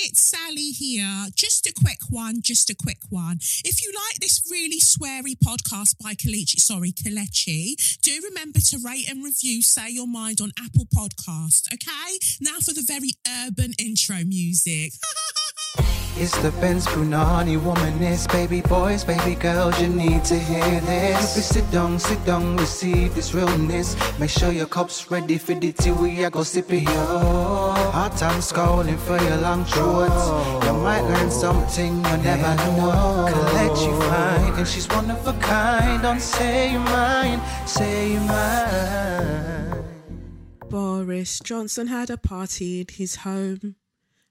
it's Sally here. Just a quick one, just a quick one. If you like this really sweary podcast by Kelechi, sorry, Kelechi, do remember to rate and review Say Your Mind on Apple Podcast, okay? Now for the very urban intro music. It's the Benz Brunani womanist, baby boys, baby girls, you need to hear this. If sit down, sit down, receive this realness. Make sure your cup's ready for the tea, we are go sip it here. Hard time scrolling for your long shorts. You might learn something you never know. Collect you fine, and she's one of a kind. Don't say you mine, say you mine. Boris Johnson had a party in his home,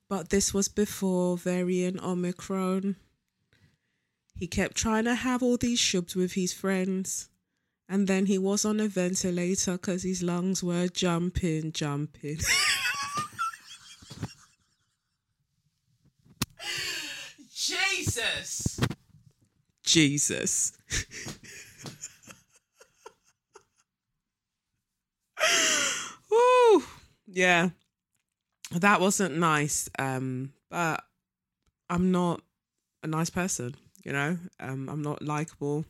but this was before variant Omicron. He kept trying to have all these shubs with his friends, and then he was on a ventilator because his lungs were jumping, jumping. Jesus. Jesus. Woo. Yeah. That wasn't nice. Um, but I'm not a nice person, you know? Um, I'm not likable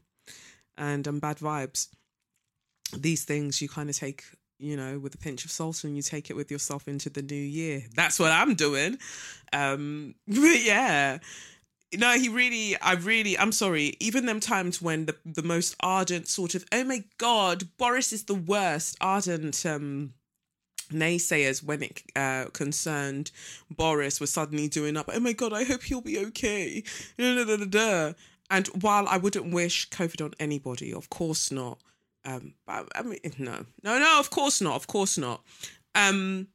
and I'm bad vibes. These things you kind of take, you know, with a pinch of salt and you take it with yourself into the new year. That's what I'm doing. Um, but yeah. No he really i really i'm sorry. Even them times when the the most ardent sort of oh my god boris is the worst ardent um naysayers when it uh concerned boris were suddenly doing up oh my god i hope he'll be okay. And while i wouldn't wish covid on anybody of course not um but i mean no no no of course not of course not um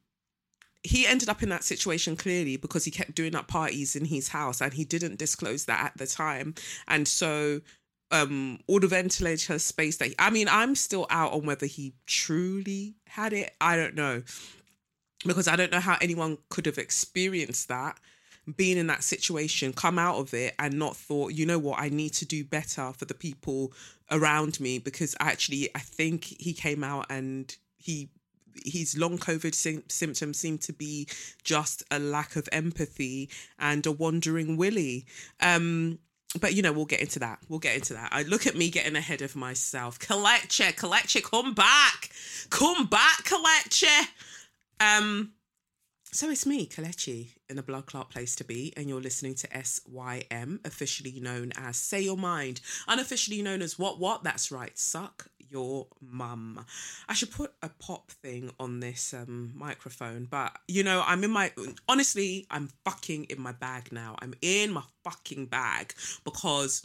he ended up in that situation clearly because he kept doing up parties in his house and he didn't disclose that at the time. And so um all the ventilator space that he, I mean, I'm still out on whether he truly had it. I don't know. Because I don't know how anyone could have experienced that being in that situation, come out of it and not thought, you know what, I need to do better for the people around me because actually I think he came out and he his long COVID sy- symptoms seem to be just a lack of empathy and a wandering willy. Um, but you know, we'll get into that. We'll get into that. I look at me getting ahead of myself. Kelechi, Kelechi, come back, come back, Kelechi. Um, so it's me, Kelechi, in a blood clot place to be, and you're listening to SYM, officially known as Say Your Mind, unofficially known as What What? That's right, suck your mum. I should put a pop thing on this um, microphone, but you know, I'm in my honestly, I'm fucking in my bag now. I'm in my fucking bag because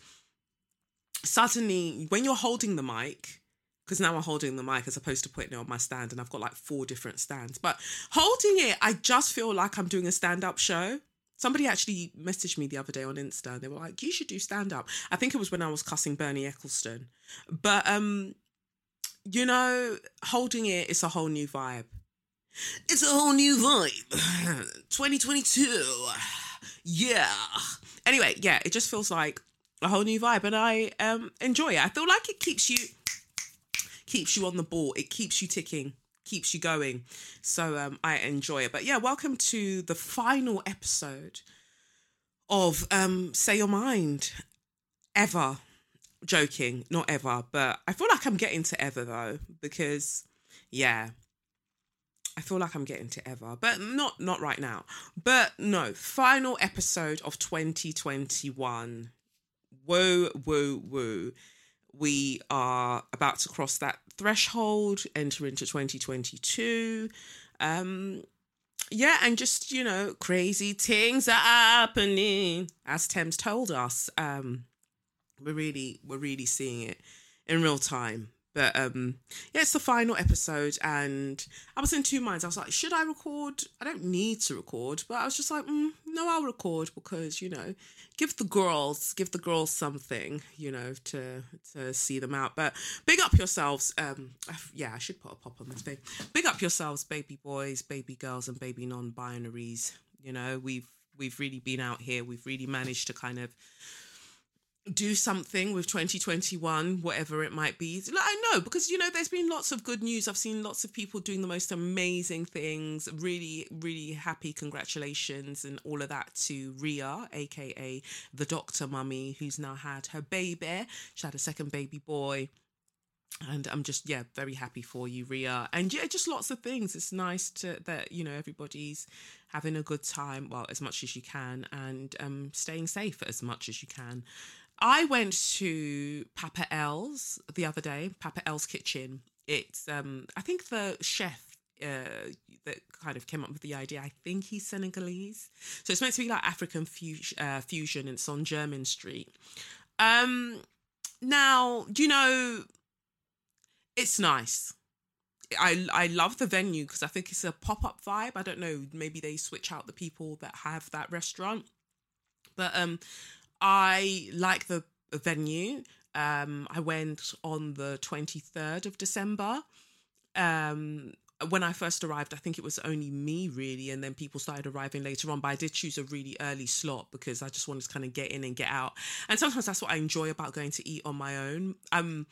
suddenly when you're holding the mic, because now I'm holding the mic as opposed to putting it on my stand, and I've got like four different stands. But holding it, I just feel like I'm doing a stand up show. Somebody actually messaged me the other day on Insta. They were like, "You should do stand up." I think it was when I was cussing Bernie Ecclestone, but um, you know, holding it is a whole new vibe. It's a whole new vibe. 2022. Yeah. Anyway, yeah, it just feels like a whole new vibe, and I um enjoy it. I feel like it keeps you keeps you on the ball. It keeps you ticking, keeps you going. So um I enjoy it. But yeah, welcome to the final episode of um Say Your Mind ever. Joking, not ever, but I feel like I'm getting to ever though, because yeah. I feel like I'm getting to ever, but not not right now. But no, final episode of 2021. Whoa, whoa, whoa we are about to cross that threshold, enter into 2022. Um, yeah, and just, you know, crazy things are happening, as Thames told us. Um, we're really, we're really seeing it in real time. But um, yeah, it's the final episode, and I was in two minds. I was like, should I record? I don't need to record, but I was just like, mm, no, I'll record because you know, give the girls, give the girls something, you know, to to see them out. But big up yourselves. Um, yeah, I should put a pop on this thing. Big up yourselves, baby boys, baby girls, and baby non-binaries. You know, we've we've really been out here. We've really managed to kind of do something with 2021 whatever it might be. Like, i know because you know there's been lots of good news. I've seen lots of people doing the most amazing things. Really really happy. Congratulations and all of that to ria aka the doctor mummy who's now had her baby. She had a second baby boy. And I'm just yeah very happy for you Ria and yeah just lots of things. It's nice to that you know everybody's having a good time well as much as you can and um staying safe as much as you can I went to Papa L's the other day Papa L's kitchen it's um I think the chef uh, that kind of came up with the idea. I think he's Senegalese, so it's meant to be like African fusion. Uh, fusion. And it's on Jermyn Street. Um, now, do you know it's nice. I I love the venue because I think it's a pop up vibe. I don't know, maybe they switch out the people that have that restaurant, but um, I like the venue. Um, I went on the twenty third of December. Um, when I first arrived, I think it was only me really, and then people started arriving later on. But I did choose a really early slot because I just wanted to kind of get in and get out. And sometimes that's what I enjoy about going to eat on my own. Um,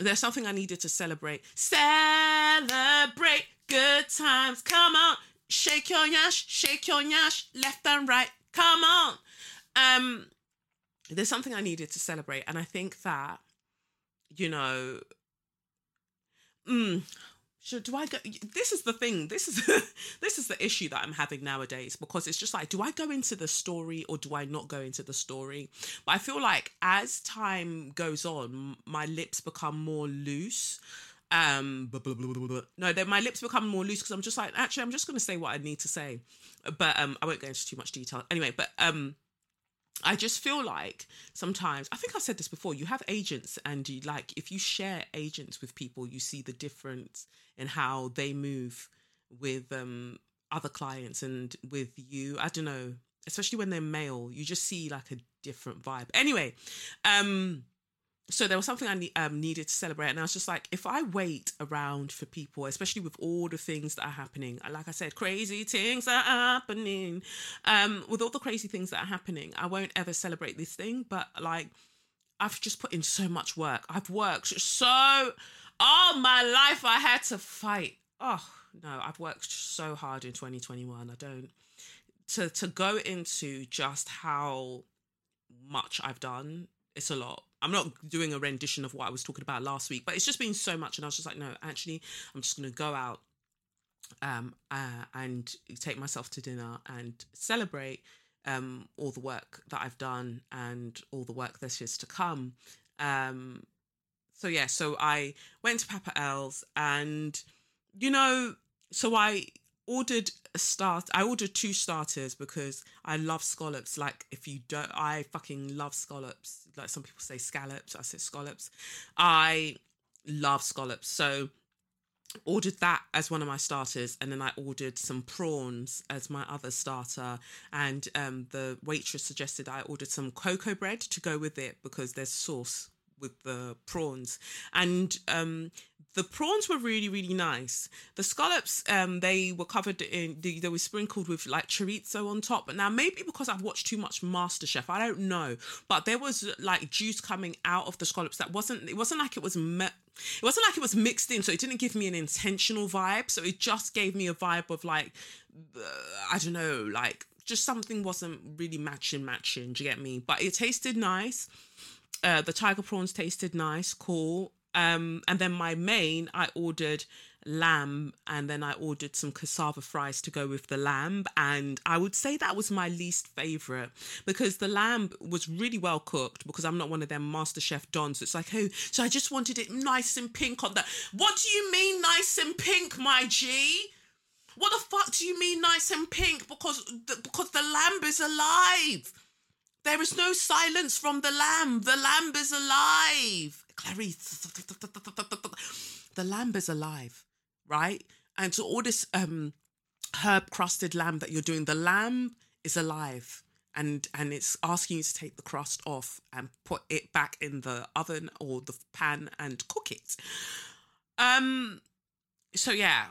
there's something I needed to celebrate. Celebrate good times. Come on. Shake your yash, shake your yash, left and right. Come on. Um, there's something I needed to celebrate. And I think that, you know, mm, should do I go? This is the thing. This is this is the issue that I'm having nowadays because it's just like, do I go into the story or do I not go into the story? But I feel like as time goes on, my lips become more loose. Um, blah, blah, blah, no, then my lips become more loose because I'm just like, actually, I'm just going to say what I need to say, but um, I won't go into too much detail anyway. But um, I just feel like sometimes I think I said this before. You have agents, and you like if you share agents with people, you see the difference in how they move with um other clients and with you. I don't know, especially when they're male, you just see like a different vibe. Anyway, um so there was something I ne- um, needed to celebrate, and I was just like, if I wait around for people, especially with all the things that are happening, like I said, crazy things are happening. Um, with all the crazy things that are happening, I won't ever celebrate this thing. But like, I've just put in so much work. I've worked so all my life. I had to fight. Oh no, I've worked so hard in 2021. I don't to to go into just how much I've done. It's a lot I'm not doing a rendition of what I was talking about last week, but it's just been so much, and I was just like, no, actually, I'm just going to go out um, uh, and take myself to dinner and celebrate um, all the work that I've done and all the work that's just to come. Um, so yeah, so I went to Papa L's, and you know, so I ordered a start i ordered two starters because i love scallops. Like if you don't i fucking love scallops. Like some people say scallops i say scallops. I love scallops. So ordered that as one of my starters and then i ordered some prawns as my other starter. And um, the waitress suggested i ordered some cocoa bread to go with it because there's sauce with the prawns. And um, the prawns were really really nice. The scallops um they were covered in they, they were sprinkled with like chorizo on top. But now maybe because i've watched too much masterchef i don't know but there was like juice coming out of the scallops that wasn't it wasn't like it was me- it wasn't like it was mixed in so it didn't give me an intentional vibe. So it just gave me a vibe of like uh, i don't know like just something wasn't really matching matching do you get me? But it tasted nice uh, the tiger prawns tasted nice cool um, and then my main, I ordered lamb and then I ordered some cassava fries to go with the lamb. And I would say that was my least favorite because the lamb was really well cooked because I'm not one of them master chef dons. It's like, oh, so I just wanted it nice and pink on that. What do you mean nice and pink, my G? What the fuck do you mean nice and pink? Because the, because the lamb is alive. There is no silence from the lamb. The lamb is alive. Clarice, the lamb is alive, right? And so all this um, herb crusted lamb that you're doing, the lamb is alive and and it's asking you to take the crust off and put it back in the oven or the pan and cook it. Um so yeah.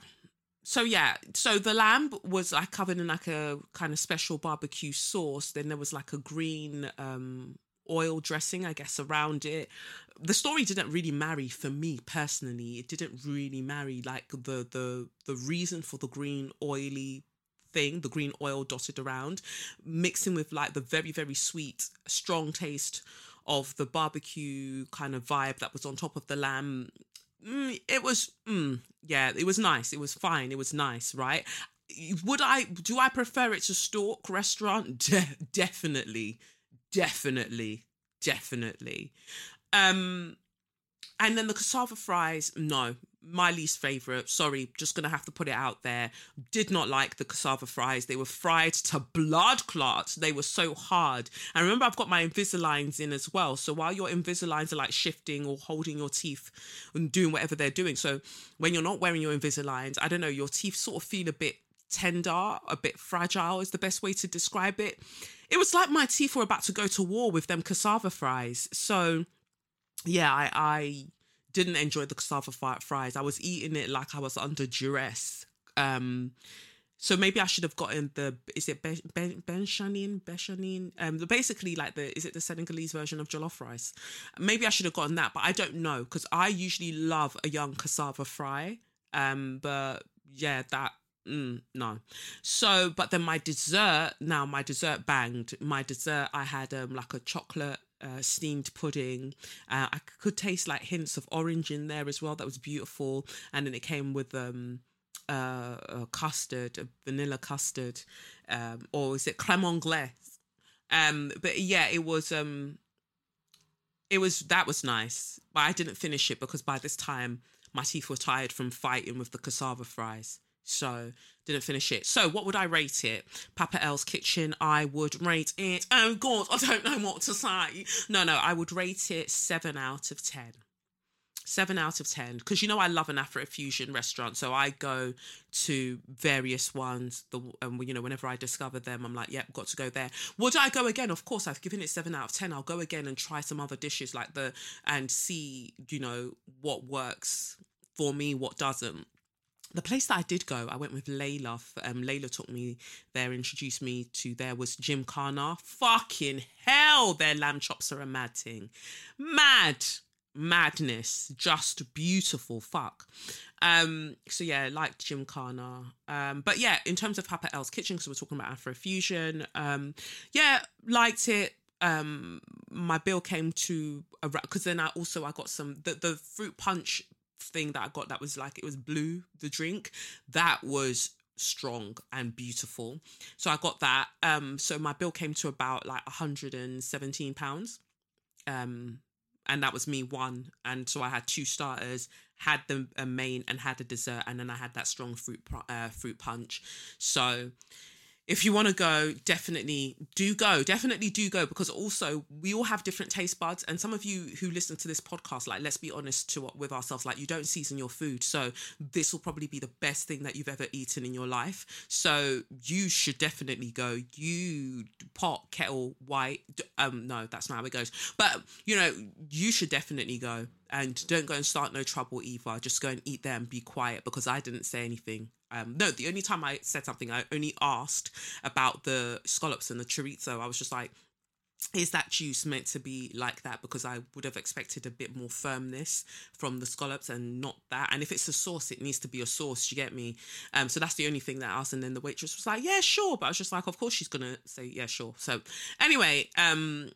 So yeah, so the lamb was like covered in like a kind of special barbecue sauce. Then there was like a green um oil dressing, I guess, around it. The story didn't really marry for me personally. It didn't really marry like the the the reason for the green oily thing, the green oil dotted around, mixing with like the very very sweet, strong taste of the barbecue kind of vibe that was on top of the lamb. Mm, it was, mm, yeah, it was nice. It was fine. It was nice, right? Would I, do I prefer it to Stork restaurant? De- definitely, definitely, definitely. Um, and then the cassava fries, no, my least favorite. Sorry, just gonna have to put it out there. Did not like the cassava fries. They were fried to blood clots. They were so hard. And remember, I've got my Invisaligns in as well. So while your Invisaligns are like shifting or holding your teeth and doing whatever they're doing, so when you're not wearing your Invisaligns, I don't know, your teeth sort of feel a bit tender, a bit fragile is the best way to describe it. It was like my teeth were about to go to war with them cassava fries. So yeah, I, I didn't enjoy the cassava fries. I was eating it like I was under duress. Um, so maybe I should have gotten the is it ben ben benchanin benchanin um basically like the is it the Senegalese version of jollof rice? Maybe I should have gotten that, but I don't know because I usually love a young cassava fry. Um, but yeah, that Mm, no. So, but then my dessert, now my dessert banged. My dessert, I had um like a chocolate uh, steamed pudding. Uh, I could taste like hints of orange in there as well. That was beautiful. And then it came with um, uh, a custard, a vanilla custard, um, or is it creme anglaise? Um, but yeah, it was. Um, it was that was nice, but I didn't finish it because by this time my teeth were tired from fighting with the cassava fries. So didn't finish it. So what would I rate it? Papa L's Kitchen, I would rate it. Oh God, I don't know what to say. No, no, I would rate it seven out of ten. Seven out of ten. Because you know I love an Afro fusion restaurant, so I go to various ones. The um, you know whenever I discover them, I'm like, yep, got to go there. Would I go again? Of course, I've given it seven out of ten. I'll go again and try some other dishes like the and see you know what works for me, what doesn't the place that I did go, I went with Layla. Um, Layla took me there, introduced me to there was Gymkhana. Fucking hell, their lamb chops are a mad thing. Mad madness, just beautiful. Fuck. Um, so yeah, liked Gymkhana. Um, but yeah, in terms of Papa L's kitchen, because we're talking about Afrofusion, um, yeah, liked it. Um, my bill came to a. because then I also I got some the the fruit punch thing that I got that was like it was blue, the drink, that was strong and beautiful. So I got that. Um so my bill came to about like 117 pounds. Um and that was me one and so I had two starters, had the a main and had a dessert and then I had that strong fruit uh, fruit punch. So if you want to go, definitely do go. Definitely do go because also we all have different taste buds. And some of you who listen to this podcast, like, let's be honest to with ourselves, like, you don't season your food. So this will probably be the best thing that you've ever eaten in your life. So you should definitely go. You pot, kettle, white. Um, no, that's not how it goes. But, you know, you should definitely go and don't go and start no trouble either. Just go and eat there and be quiet because I didn't say anything. Um, no, the only time I said something, I only asked about the scallops and the chorizo. I was just like, is that juice meant to be like that? Because I would have expected a bit more firmness from the scallops and not that. And if it's a sauce, it needs to be a sauce. You get me? Um, so that's the only thing that I asked. And then the waitress was like, "Yeah, sure," but I was just like, "Of course she's gonna say yeah, sure." So anyway, um,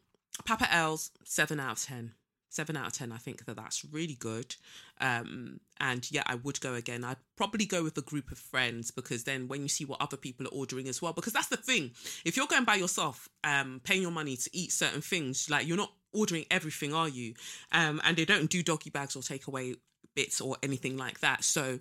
Papa L's seven out of ten seven out of ten. I think that that's really good. Um, and yeah, I would go again. I'd probably go with a group of friends because then when you see what other people are ordering as well, because that's the thing. If you're going by yourself, um, paying your money to eat certain things, like you're not ordering everything, are you? Um, and they don't do doggy bags or takeaway bits or anything like that. So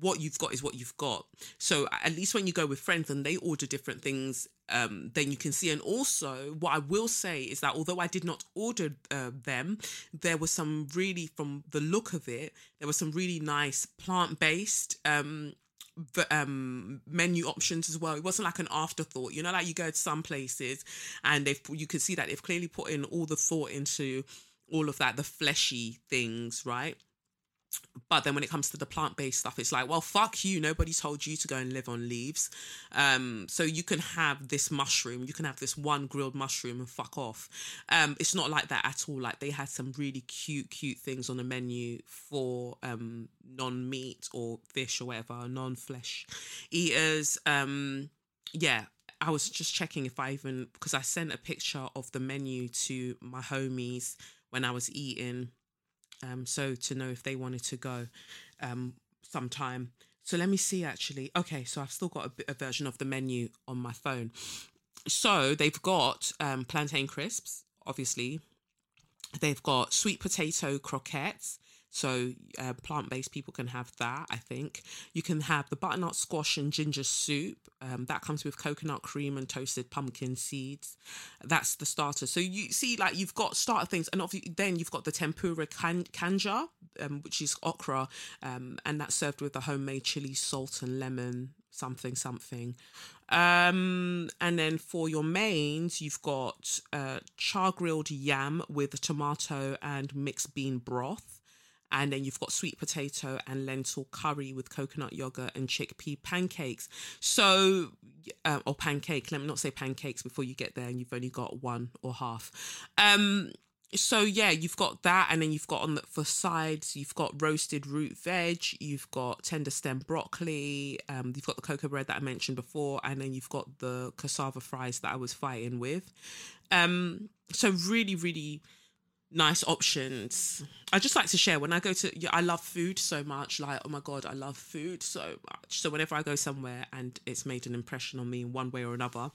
what you've got is what you've got. So at least when you go with friends and they order different things, um, then you can see. And also, what I will say is that although I did not order uh, them, there was some really, from the look of it, there was some really nice plant based. Um, the um menu options as well. It wasn't like an afterthought, you know, like you go to some places and they've you can see that they've clearly put in all the thought into all of that, the fleshy things, right? But then when it comes to the plant-based stuff it's like well fuck you. Nobody told you to go and live on leaves. Um so you can have this mushroom. You can have this one grilled mushroom and fuck off. Um it's not like that at all. Like they had some really cute cute things on the menu for um non-meat or fish or whatever non-flesh eaters. Um yeah I was just checking if I even because I sent a picture of the menu to my homies when I was eating um, so to know if they wanted to go um, sometime. So let me see actually. Okay, so I've still got a, a version of the menu on my phone. So they've got um, plantain crisps, obviously. They've got sweet potato croquettes. So uh, plant-based people can have that. I think you can have the butternut squash and ginger soup. Um, that comes with coconut cream and toasted pumpkin seeds. That's the starter. So you see, like you've got starter things, and obviously then you've got the tempura kan- kanja, um, which is okra, um, and that's served with a homemade chili, salt, and lemon something something. Um, and then for your mains, you've got uh, char grilled yam with tomato and mixed bean broth and then you've got sweet potato and lentil curry with coconut yogurt and chickpea pancakes. So, uh, or pancake. Let me not say pancakes before you get there, and you've only got one or half. Um, so yeah, you've got that, and then you've got on the for sides, you've got roasted root veg, you've got tender stem broccoli, um, you've got the cocoa bread that I mentioned before, and then you've got the cassava fries that I was fighting with. Um, so really, really nice options. I just like to share when I go to. Yeah, I love food so much. Like, oh my god, I love food so much. So whenever I go somewhere and it's made an impression on me in one way or another,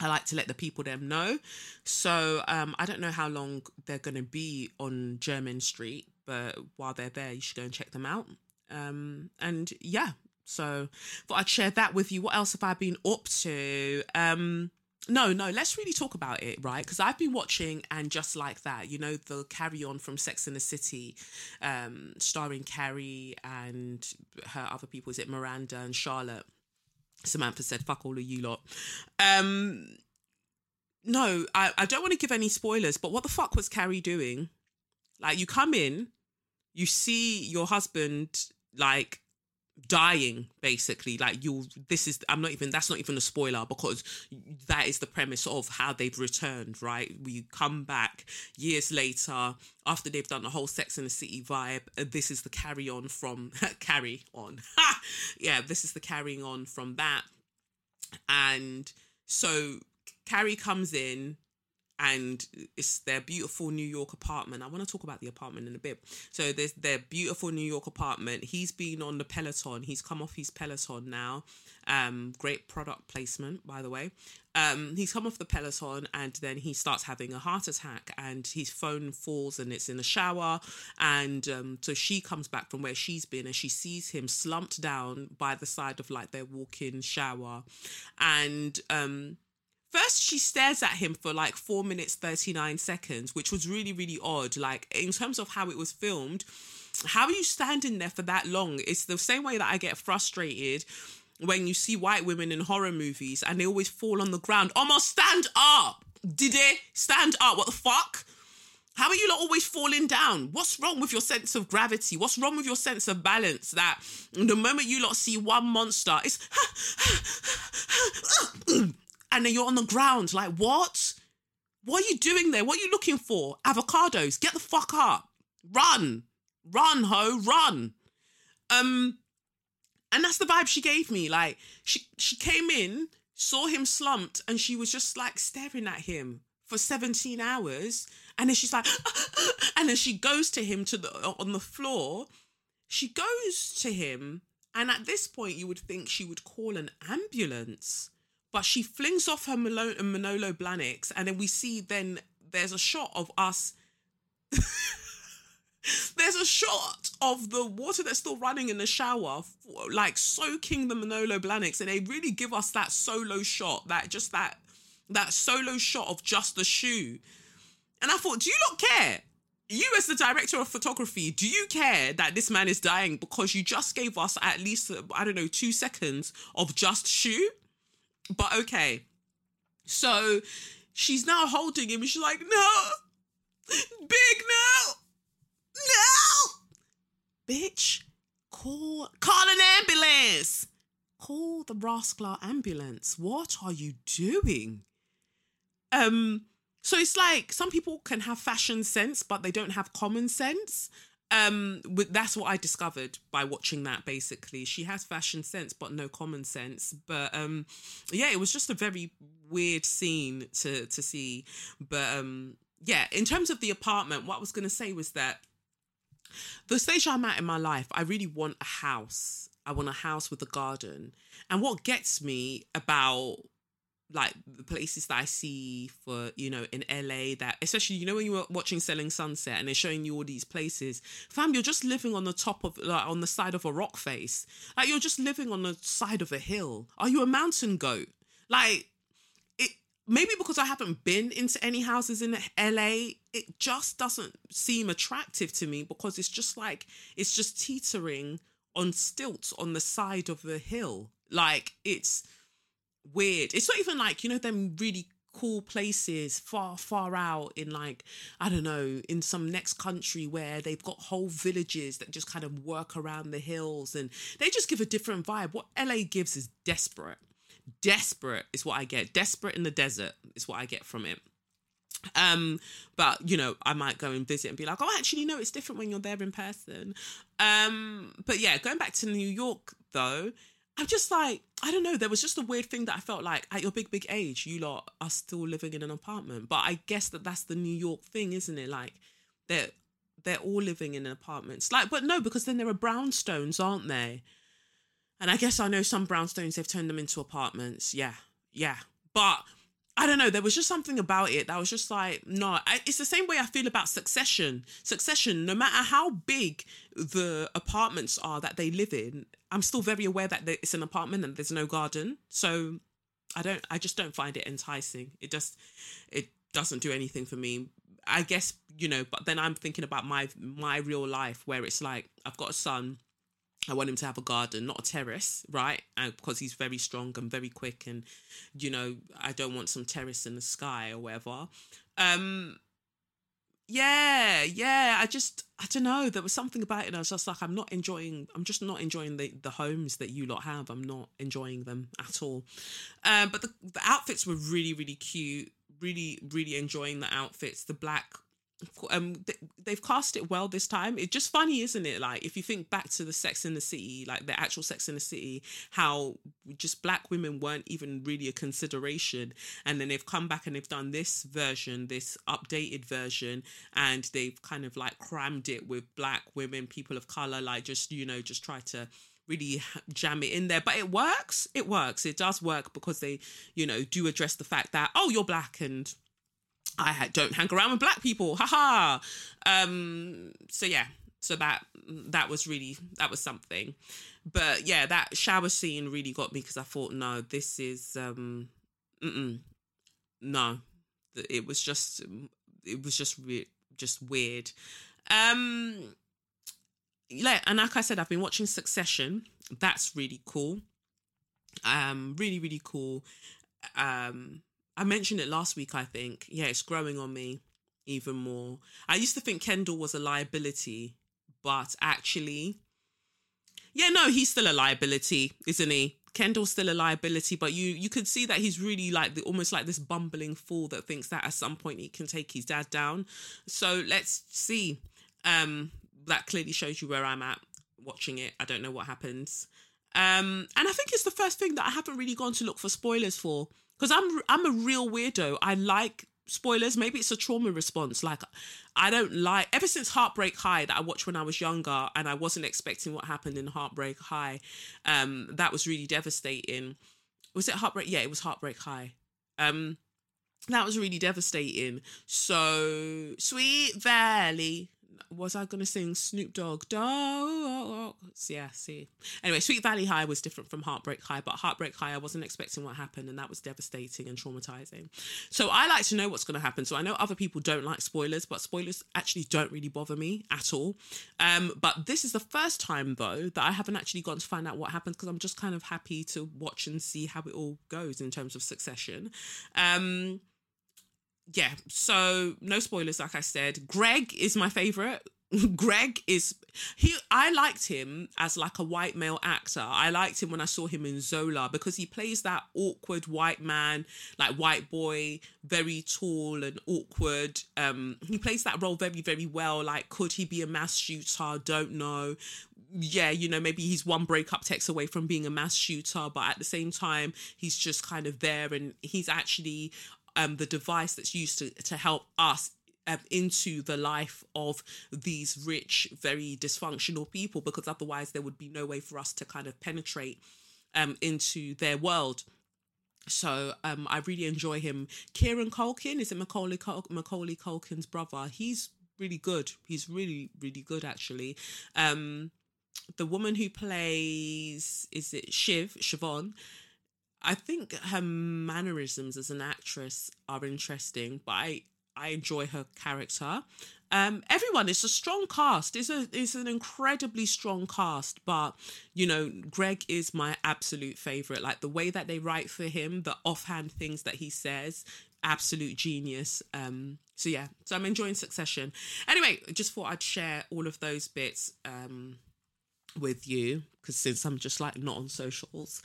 I like to let the people them know. So um, I don't know how long they're going to be on Jermyn Street, but while they're there, you should go and check them out. Um, and yeah, so thought I'd share that with you. What else have I been up to? Um, no, no, let's really talk about it, right? Because I've been watching and just like that, you know, the carry on from Sex in the City, um, starring Carrie and her other people. Is it Miranda and Charlotte? Samantha said, fuck all of you lot. Um, no, I, I don't want to give any spoilers, but what the fuck was Carrie doing? Like, you come in, you see your husband, like, dying basically. Like you'll this is i'm not even that's not even a spoiler because that is the premise of how they've returned right? We come back years later after they've done the whole sex in the city vibe. Uh, this is the carry on from carry on. Yeah this is the carrying on from that. And so carrie comes in and it's their beautiful New York apartment. I want to talk about the apartment in a bit. So there's their beautiful New York apartment. He's been on the Peloton. He's come off his Peloton now. Um, great product placement, by the way. Um, he's come off the Peloton and then he starts having a heart attack and his phone falls and it's in the shower. And um, so she comes back from where she's been and she sees him slumped down by the side of like their walk-in shower. And um First, she stares at him for like four minutes, 39 seconds, which was really, really odd. Like, in terms of how it was filmed, how are you standing there for that long? It's the same way that I get frustrated when you see white women in horror movies and they always fall on the ground. Almost stand up. Did they stand up? What the fuck? How are you not always falling down? What's wrong with your sense of gravity? What's wrong with your sense of balance? That the moment you lot see one monster, it's and then you're on the ground. Like, what? What are you doing there? What are you looking for? Avocados. Get the fuck up. Run. Run, ho, run. Um, and that's the vibe she gave me. Like, she she came in, saw him slumped, and she was just like staring at him for 17 hours. And then she's like, and then she goes to him to the on the floor. She goes to him, and at this point, you would think she would call an ambulance but she flings off her uh, Manolo, Manolo Blahniks, and then we see then there's a shot of us. there's a shot of the water that's still running in the shower, like soaking the Manolo Blahniks, and they really give us that solo shot, that just that that solo shot of just the shoe. And I thought, do you not care? You, as the director of photography, do you care that this man is dying because you just gave us at least, uh, I don't know, two seconds of just shoe? But okay. So she's now holding him and she's like, no, big no, no. bitch, call call an ambulance. Call the rascal ambulance. What are you doing? Um, so it's like some people can have fashion sense, but they don't have common sense. Um, that's what I discovered by watching that. Basically, she has fashion sense, but no common sense. But um, yeah, it was just a very weird scene to to see. But um, yeah, in terms of the apartment, what I was going to say was that the stage I'm at in my life, I really want a house. I want a house with a garden. And what gets me about like the places that I see for you know in LA that especially you know when you were watching Selling Sunset and they're showing you all these places, fam, you're just living on the top of like on the side of a rock face, like you're just living on the side of a hill. Are you a mountain goat? Like it maybe because I haven't been into any houses in LA, it just doesn't seem attractive to me because it's just like it's just teetering on stilts on the side of a hill. Like it's weird. It's not even like, you know, them really cool places far, far out in like, I don't know, in some next country where they've got whole villages that just kind of work around the hills and they just give a different vibe. What LA gives is desperate. Desperate is what I get. Desperate in the desert is what I get from it. Um, but you know, I might go and visit and be like, oh, actually, no, it's different when you're there in person. Um, but yeah, going back to New York though, I'm just like, I don't know. There was just a weird thing that I felt like at your big, big age, you lot are still living in an apartment. But I guess that that's the New York thing, isn't it? Like they're they're all living in apartments. Like, but no, because then there are brownstones, aren't they? And I guess I know some brownstones they've turned them into apartments. Yeah, yeah. But I don't know. There was just something about it that was just like, no, I, it's the same way I feel about Succession. Succession, no matter how big the apartments are that they live in, I'm still very aware that it's an apartment and there's no garden. So I don't, I just don't find it enticing. It just, it doesn't do anything for me. I guess, you know, but then I'm thinking about my, my real life where it's like, I've got a son I want him to have a garden, not a terrace, right? And because he's very strong and very quick, and you know, I don't want some terrace in the sky or whatever. Um, yeah, yeah. I just, I don't know. There was something about it. I was just like, I'm not enjoying. I'm just not enjoying the the homes that you lot have. I'm not enjoying them at all. Um, but the the outfits were really, really cute. Really, really enjoying the outfits. The black um they've cast it well this time. It's just funny isn't it? Like if you think back to the sex in the city like the actual sex in the city how just black women weren't even really a consideration. And then they've come back and they've done this version this updated version and they've kind of like crammed it with black women people of color like just you know just try to really jam it in there. But it works. It works. It does work because they you know do address the fact that oh you're black and I don't hang around with black people. Haha. Um, so yeah, so that that was really that was something. But yeah, that shower scene really got me because I thought, no, this is um, no, it was just it was just re- just weird. Um, yeah, and like I said, I've been watching Succession. That's really cool. Um, really really cool. Um I mentioned it last week, I think. Yeah, it's growing on me even more. I used to think Kendall was a liability, but actually, yeah, no, he's still a liability, isn't he? Kendall's still a liability, but you you could see that he's really like the almost like this bumbling fool that thinks that at some point he can take his dad down. So let's see. Um, that clearly shows you where I'm at watching it. I don't know what happens. Um, and I think it's the first thing that I haven't really gone to look for spoilers for because I'm I'm a real weirdo. I like spoilers. Maybe it's a trauma response. Like I don't like ever since Heartbreak High that I watched when I was younger, and I wasn't expecting what happened in Heartbreak High. Um, that was really devastating. Was it Heartbreak? Yeah, it was Heartbreak High. Um, that was really devastating. So Sweet Valley was I gonna sing Snoop Dogg? Dog. Yeah, see. Anyway, Sweet Valley High was different from Heartbreak High, but Heartbreak High, I wasn't expecting what happened, and that was devastating and traumatizing. So I like to know what's gonna happen. So I know other people don't like spoilers, but spoilers actually don't really bother me at all. Um, but this is the first time though that I haven't actually gone to find out what happens because I'm just kind of happy to watch and see how it all goes in terms of succession. Um, yeah, so no spoilers, like I said. Greg is my favorite. Greg is he I liked him as like a white male actor. I liked him when I saw him in Zola because he plays that awkward white man, like white boy, very tall and awkward. Um he plays that role very very well. Like could he be a mass shooter? Don't know. Yeah, you know, maybe he's one breakup text away from being a mass shooter, but at the same time, he's just kind of there and he's actually um the device that's used to to help us um, into the life of these rich, very dysfunctional people, because otherwise there would be no way for us to kind of penetrate um, into their world. So um, I really enjoy him. Kieran Culkin is it Macaulay Cul- Macaulay Culkin's brother? He's really good. He's really really good actually. Um, the woman who plays is it Shiv Siobhan? I think her mannerisms as an actress are interesting, but I I enjoy her character. Um, everyone, it's a strong cast. It's a it's an incredibly strong cast. But you know, Greg is my absolute favorite. Like the way that they write for him, the offhand things that he says, absolute genius. Um, so yeah, so I'm enjoying Succession. Anyway, just thought I'd share all of those bits um with you because since I'm just like not on socials,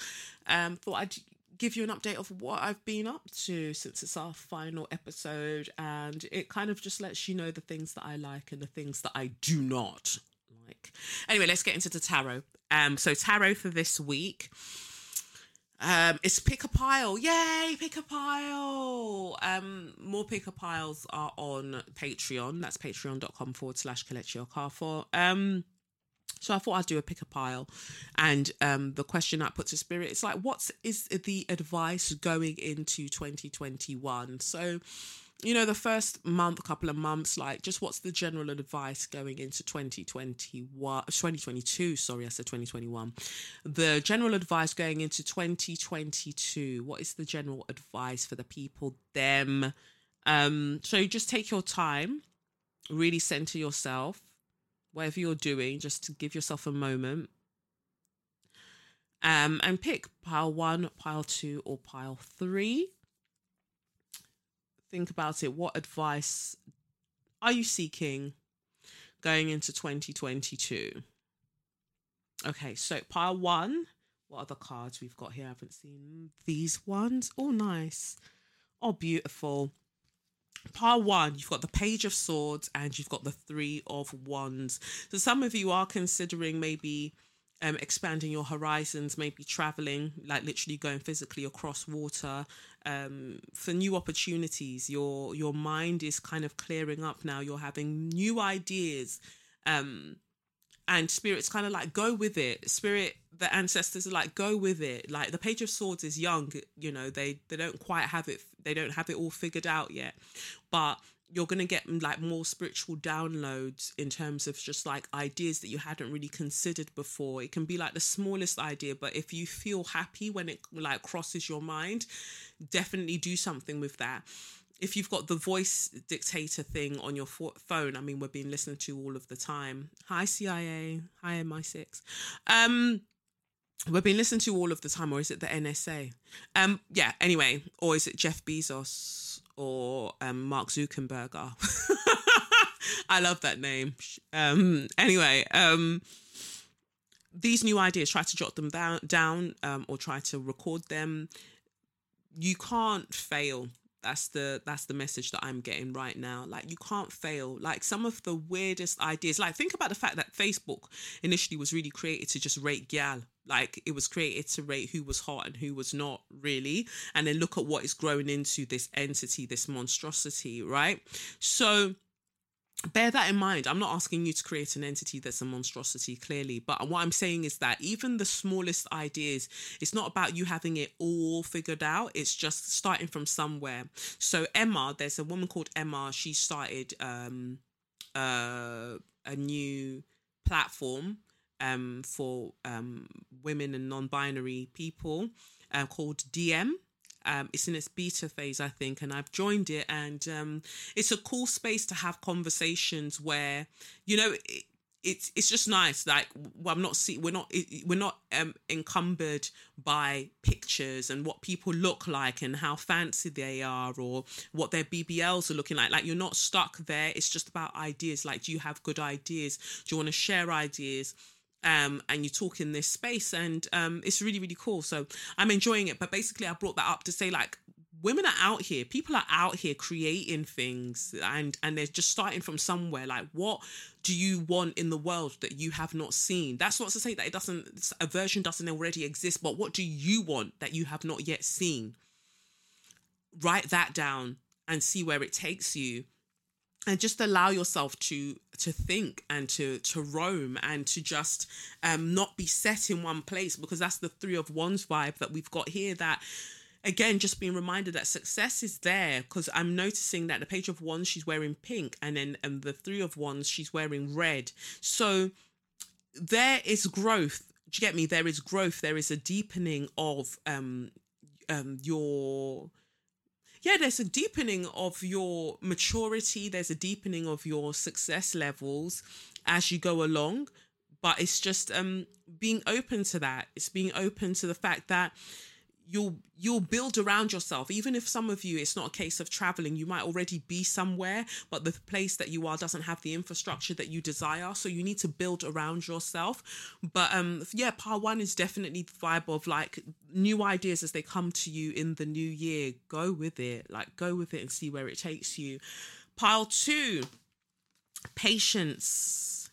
um, thought I'd give you an update of what I've been up to since it's our final episode, and it kind of just lets you know the things that I like and the things that I do not like. Anyway, let's get into the tarot. Um, so tarot for this week. Um, it's pick a pile. Yay, pick a pile. Um, more pick a piles are on Patreon. That's patreon.com forward slash Kelechi Okafor. Um, so I thought I'd do a pick a pile. And um, the question I put to Spirit is like, what is the advice going into 2021? So, you know, the first month, couple of months, like just what's the general advice going into 2021, 2022? Sorry, I said 2021. The general advice going into 2022. What is the general advice for the people, them? Um, so just take your time, really center yourself whatever you're doing, just to give yourself a moment. Um, and pick pile one, pile two, or pile three. Think about it. What advice are you seeking going into 2022? Okay, so pile one. What other cards we've got here? I haven't seen these ones. Oh, nice. Oh, beautiful. Part one, you've got the Page of Swords and you've got the Three of Wands. So some of you are considering maybe um, expanding your horizons, maybe traveling, like literally going physically across water um, for new opportunities. Your your mind is kind of clearing up now. You're having new ideas. Um, and spirits kind of like go with it spirit the ancestors are like go with it like the page of swords is young you know they they don't quite have it they don't have it all figured out yet but you're going to get like more spiritual downloads in terms of just like ideas that you hadn't really considered before it can be like the smallest idea but if you feel happy when it like crosses your mind definitely do something with that if you've got the voice dictator thing on your phone, I mean, we're being listened to all of the time. Hi, CIA. Hi, MI6. Um, we're being listened to all of the time, or is it the NSA? Um, yeah, anyway, or is it Jeff Bezos or um, Mark Zuckerberg? I love that name. Um, anyway, um, these new ideas, try to jot them down, down um, or try to record them. You can't fail that's the that's the message that i'm getting right now. Like you can't fail. Like some of the weirdest ideas like think about the fact that facebook initially was really created to just rate gal like it was created to rate who was hot and who was not really. And then look at what is growing into this entity this monstrosity right? So bear that in mind. I'm not asking you to create an entity that's a monstrosity, clearly, but what I'm saying is that even the smallest ideas, it's not about you having it all figured out. It's just starting from somewhere. So Emma, there's a woman called Emma. She started um, uh, a new platform um, for um, women and non-binary people uh, called DM um, it's in its beta phase, I think, and I've joined it. And um, it's a cool space to have conversations where, you know, it, it's it's just nice. Like I'm not see we're not we're not um encumbered by pictures and what people look like and how fancy they are or what their BBLs are looking like. Like you're not stuck there. It's just about ideas. Like do you have good ideas? Do you want to share ideas? Um, and you talk in this space and um, it's really really cool. So i'm enjoying it. But basically i brought that up to say like women are out here. People are out here creating things and and they're just starting from somewhere. Like what do you want in the world that you have not seen? That's not to say that it doesn't a version doesn't already exist but what do you want that you have not yet seen? Write that down and see where it takes you and just allow yourself to to think and to to roam and to just um not be set in one place because that's the three of wands vibe that we've got here that again just being reminded that success is there because i'm noticing that the page of wands she's wearing pink and then and the three of wands she's wearing red. So there is growth. Do you get me? There is growth. There is a deepening of um um your yeah there's a deepening of your maturity there's a deepening of your success levels as you go along but it's just um being open to that. It's being open to the fact that you'll you'll build around yourself. Even if some of you it's not a case of traveling you might already be somewhere but the place that you are doesn't have the infrastructure that you desire. So you need to build around yourself. But um yeah part one is definitely the vibe of like new ideas as they come to you in the new year. Go with it. Like go with it and see where it takes you. Pile two patience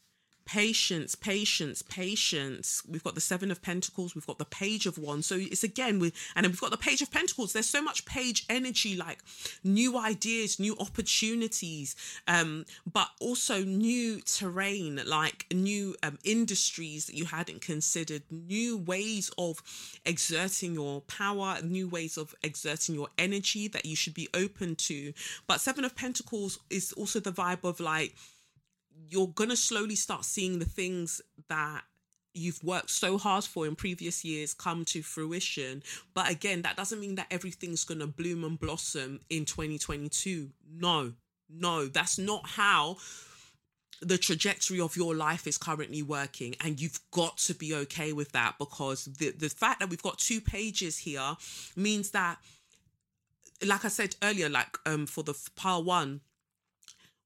patience patience patience. We've got the seven of pentacles we've got the page of wands. So it's again with and we've got the page of pentacles. There's so much page energy like new ideas new opportunities um but also new terrain like new um, industries that you hadn't considered new ways of exerting your power new ways of exerting your energy that you should be open to. But seven of pentacles is also the vibe of like you're going to slowly start seeing the things that you've worked so hard for in previous years come to fruition. But again, that doesn't mean that everything's going to bloom and blossom in 2022. No, no, that's not how the trajectory of your life is currently working and you've got to be okay with that because the the fact that we've got two pages here means that like i said earlier like um for the pile one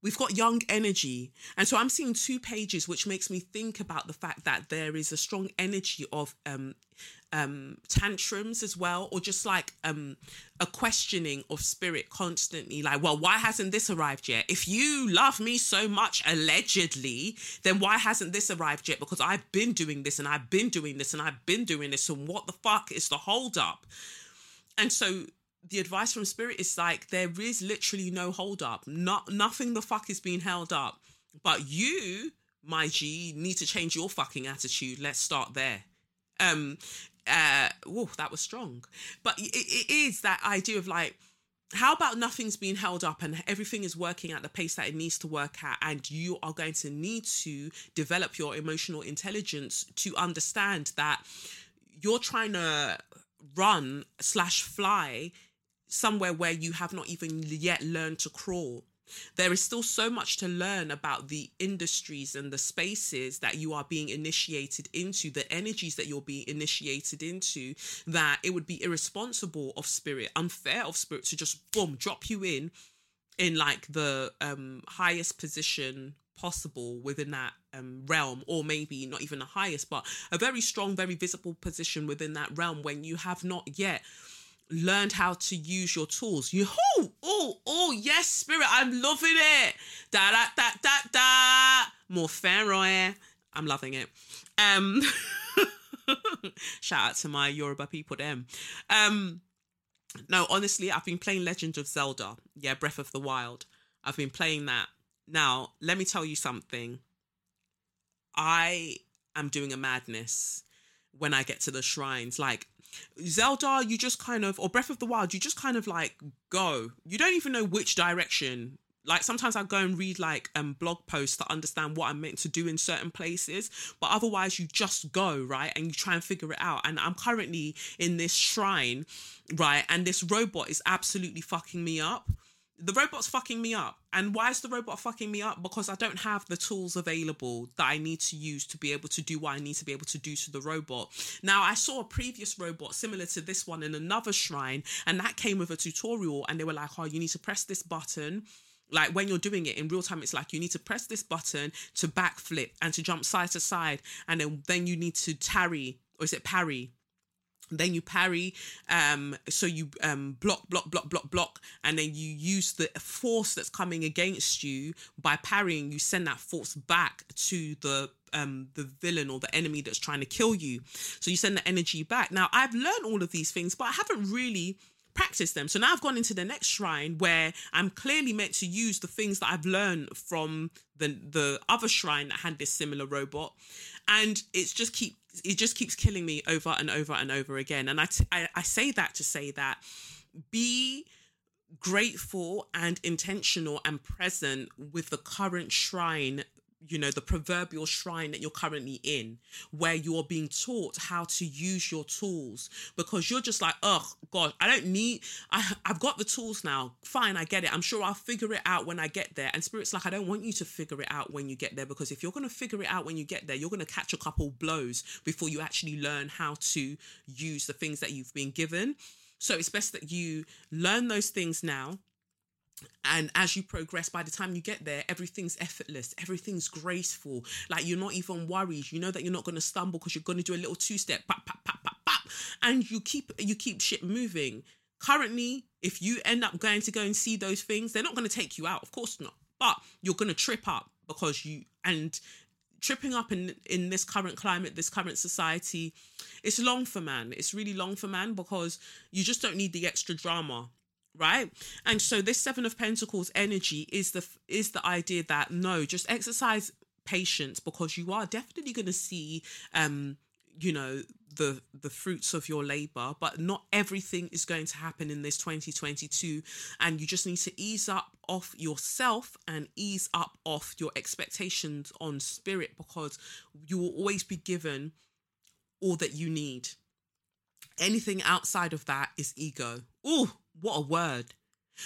we've got young energy. And so i'm seeing two pages which makes me think about the fact that there is a strong energy of um um tantrums as well or just like um a questioning of spirit constantly. Like well why hasn't this arrived yet? If you love me so much allegedly then why hasn't this arrived yet? Because i've been doing this and i've been doing this and i've been doing this. And what the fuck is the hold up? And so the advice from spirit is like there is literally no hold up. Not nothing the fuck is being held up. But you my g need to change your fucking attitude. Let's start there. Um uh whoa that was strong. But it, it is that idea of like how about nothing's being held up and everything is working at the pace that it needs to work at and you are going to need to develop your emotional intelligence to understand that you're trying to run slash fly somewhere where you have not even yet learned to crawl. There is still so much to learn about the industries and the spaces that you are being initiated into, the energies that you're being initiated into, that it would be irresponsible of spirit, unfair of spirit to just boom, drop you in in like the um highest position possible within that um, realm, or maybe not even the highest, but a very strong, very visible position within that realm when you have not yet learned how to use your tools. You oh oh oh yes, spirit, I'm loving it. Da da da da da. More Pharaoh. I'm loving it. Um shout out to my Yoruba people them. Um no, honestly, I've been playing Legend of Zelda. Yeah, Breath of the Wild. I've been playing that. Now, let me tell you something. I am doing a madness when I get to the shrines. Like Zelda, you just kind of, or Breath of the Wild, you just kind of like go. You don't even know which direction. Like sometimes I go and read like um blog posts to understand what I'm meant to do in certain places, but otherwise you just go right and you try and figure it out. And I'm currently in this shrine, right, and this robot is absolutely fucking me up the robot's fucking me up. And why is the robot fucking me up? Because I don't have the tools available that I need to use to be able to do what I need to be able to do to the robot. Now, I saw a previous robot similar to this one in another shrine, and that came with a tutorial, and they were like, oh, you need to press this button like when you're doing it in real time it's like you need to press this button to backflip and to jump side to side and then then you need to tarry or is it parry then you parry um so you um block block block block block and then you use the force that's coming against you. By parrying you send that force back to the um the villain or the enemy that's trying to kill you. So you send the energy back. Now i've learned all of these things but i haven't really practiced them. So now i've gone into the next shrine where i'm clearly meant to use the things that i've learned from the the other shrine that had this similar robot. And it's just keep it just keeps killing me over and over and over again. And I, t- I, I say that to say that be grateful and intentional and present with the current shrine you know the proverbial shrine that you're currently in where you're being taught how to use your tools because you're just like oh god i don't need I, i've got the tools now. Fine i get it. I'm sure i'll figure it out when i get there. And spirit's like i don't want you to figure it out when you get there because if you're going to figure it out when you get there you're going to catch a couple blows before you actually learn how to use the things that you've been given. So it's best that you learn those things now and as you progress by the time you get there everything's effortless everything's graceful. Like you're not even worried. You know that you're not going to stumble because you're going to do a little two step pop, pop, pop, pop, pop, and you keep you keep shit moving. Currently if you end up going to go and see those things they're not going to take you out of course not. But you're going to trip up because you and tripping up in in this current climate this current society it's long for man. It's really long for man because you just don't need the extra drama right? And so this seven of pentacles energy is the is the idea that no just exercise patience because you are definitely going to see um you know the the fruits of your labor but not everything is going to happen in this 2022 and you just need to ease up off yourself and ease up off your expectations on spirit because you will always be given all that you need. Anything outside of that is ego. Oh what a word.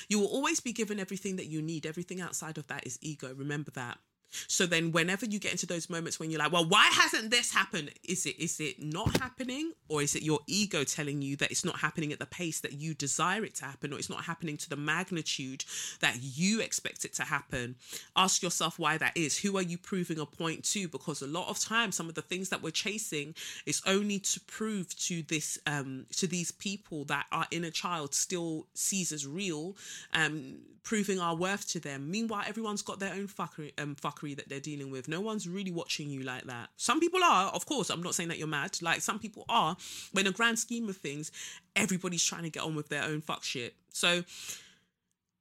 You will always be given everything that you need. Everything outside of that is ego. Remember that. So then whenever you get into those moments when you're like, well, why hasn't this happened? Is it is it not happening? Or is it your ego telling you that it's not happening at the pace that you desire it to happen, or it's not happening to the magnitude that you expect it to happen? Ask yourself why that is. Who are you proving a point to? Because a lot of times some of the things that we're chasing is only to prove to this um to these people that our inner child still sees as real, um, proving our worth to them. Meanwhile, everyone's got their own fuckery um fuckery that they're dealing with. No one's really watching you like that. Some people are, of course. I'm not saying that you're mad. Like some people are. But in the grand scheme of things, everybody's trying to get on with their own fuck shit. So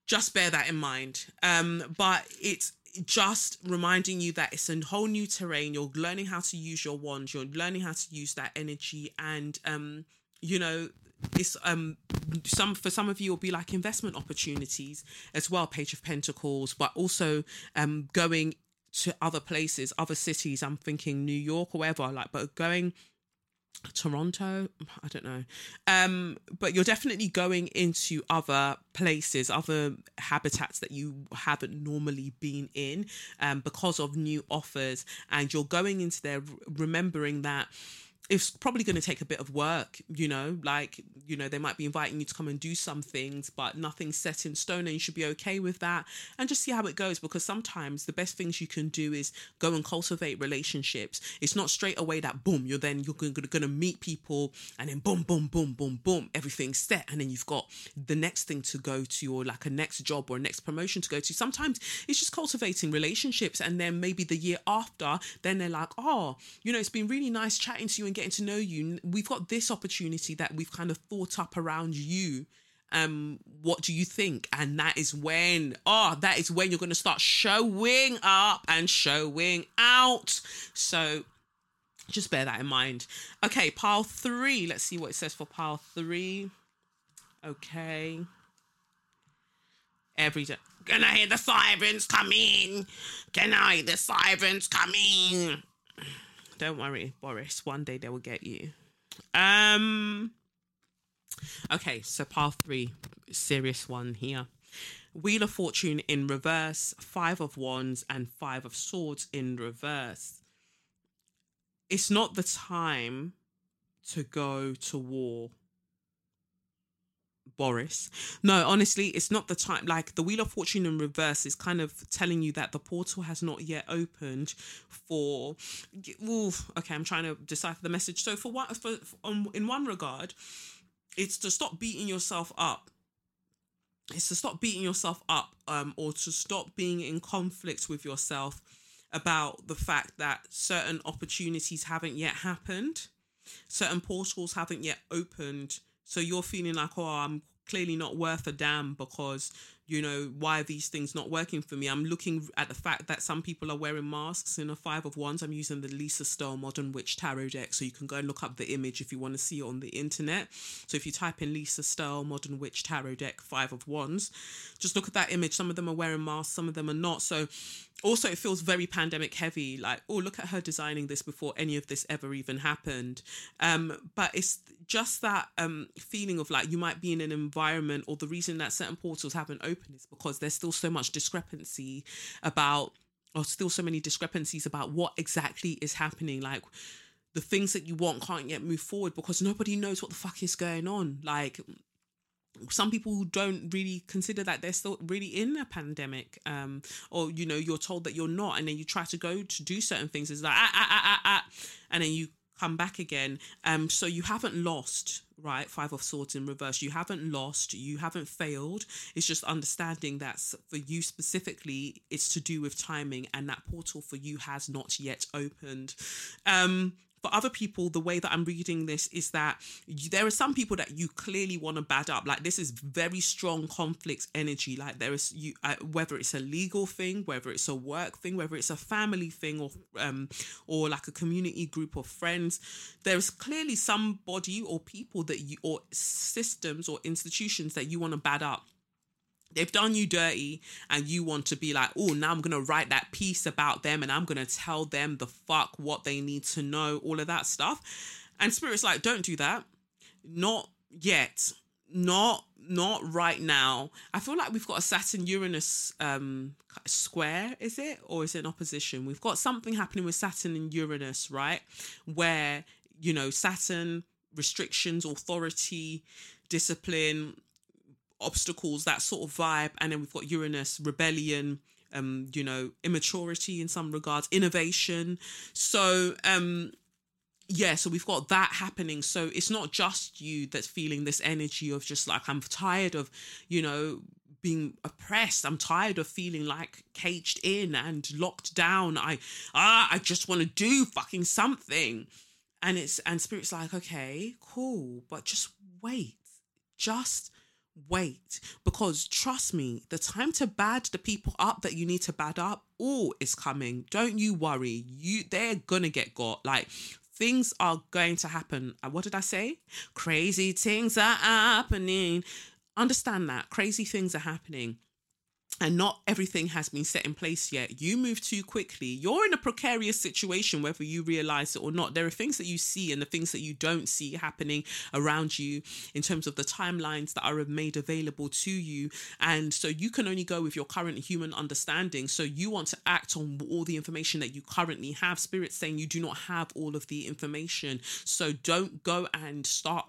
just bear that in mind. Um, but it's just reminding you that it's a whole new terrain. You're learning how to use your wand. You're learning how to use that energy, and um, you know, it's um some for some of you will be like investment opportunities as well page of pentacles but also um going to other places, other cities. I'm thinking New York or wherever, like, but going Toronto, I don't know. Um, but you're definitely going into other places, other habitats that you haven't normally been in um, because of new offers. And you're going into there remembering that it's probably going to take a bit of work, you know, like, you know, they might be inviting you to come and do some things, but nothing's set in stone and you should be okay with that and just see how it goes because sometimes the best things you can do is go and cultivate relationships. It's not straight away that boom, you're then you're going to meet people and then boom, boom, boom, boom, boom, everything's set and then you've got the next thing to go to or like a next job or a next promotion to go to. Sometimes it's just cultivating relationships and then maybe the year after, then they're like, oh, you know, it's been really nice chatting to you and getting to know you we've got this opportunity that we've kind of thought up around you. Um what do you think? And that is when oh that is when you're going to start showing up and showing out. So just bear that in mind. Okay pile three. Let's see what it says for pile three. Okay. Every day can i hear the sirens coming can i hear the sirens coming don't worry, Boris. One day they will get you. Um. Okay, so part three, serious one here. Wheel of Fortune in reverse, Five of Wands, and Five of Swords in reverse. It's not the time to go to war. Boris. No, honestly, it's not the time. Like the Wheel of Fortune in reverse is kind of telling you that the portal has not yet opened for. Oof, okay, I'm trying to decipher the message. So for what, for, in one regard, it's to stop beating yourself up it's to stop beating yourself up um, or to stop being in conflict with yourself about the fact that certain opportunities haven't yet happened, certain portals haven't yet opened. So you're feeling like, oh, I'm clearly not worth a damn because you know why are these things not working for me? I'm looking at the fact that some people are wearing masks in a five of wands i'm using the lisa Stowe modern witch tarot deck so you can go and look up the image if you want to see it on the internet. So if you type in lisa Stowe modern witch tarot deck five of wands just look at that image. Some of them are wearing masks some of them are not. So also it feels very pandemic heavy like oh look at her designing this before any of this ever even happened. Um but it's just that um feeling of like you might be in an environment or the reason that certain portals haven't opened because there's still so much discrepancy about or still so many discrepancies about what exactly is happening. Like the things that you want can't yet move forward because nobody knows what the fuck is going on. Like some people don't really consider that they're still really in a pandemic um or you know you're told that you're not and then you try to go to do certain things. It's like ah, ah, ah, ah, ah, and then you come back again. Um so you haven't lost right five of swords in reverse. You haven't lost. You haven't failed. It's just understanding that for you specifically it's to do with timing and that portal for you has not yet opened. Um for other people, the way that I'm reading this is that you, there are some people that you clearly want to bad up. Like this is very strong conflict energy. Like there is you, uh, whether it's a legal thing, whether it's a work thing, whether it's a family thing, or um, or like a community group of friends. There is clearly somebody or people that you or systems or institutions that you want to bad up they've done you dirty and you want to be like oh now i'm gonna write that piece about them and i'm gonna tell them the fuck what they need to know all of that stuff. And spirit's like don't do that. Not yet. Not not right now. I feel like we've got a saturn uranus um square is it? Or is it an opposition? We've got something happening with saturn and uranus right? Where you know saturn restrictions authority discipline obstacles, that sort of vibe. And then we've got Uranus, rebellion, um, you know, immaturity in some regards, innovation. So, um, yeah, so we've got that happening. So it's not just you that's feeling this energy of just like, I'm tired of, you know, being oppressed. I'm tired of feeling like caged in and locked down. I ah, I just want to do fucking something. And it's and spirit's like, okay, cool, but just wait. Just wait. Because trust me the time to bad the people up that you need to bad up all is coming. Don't you worry. You they're gonna get got. Like things are going to happen. Uh, what did i say? Crazy things are happening. Understand that. Crazy things are happening and not everything has been set in place yet. You move too quickly. You're in a precarious situation, whether you realize it or not. There are things that you see and the things that you don't see happening around you in terms of the timelines that are made available to you. And so you can only go with your current human understanding. So you want to act on all the information that you currently have. Spirit saying you do not have all of the information. So don't go and start.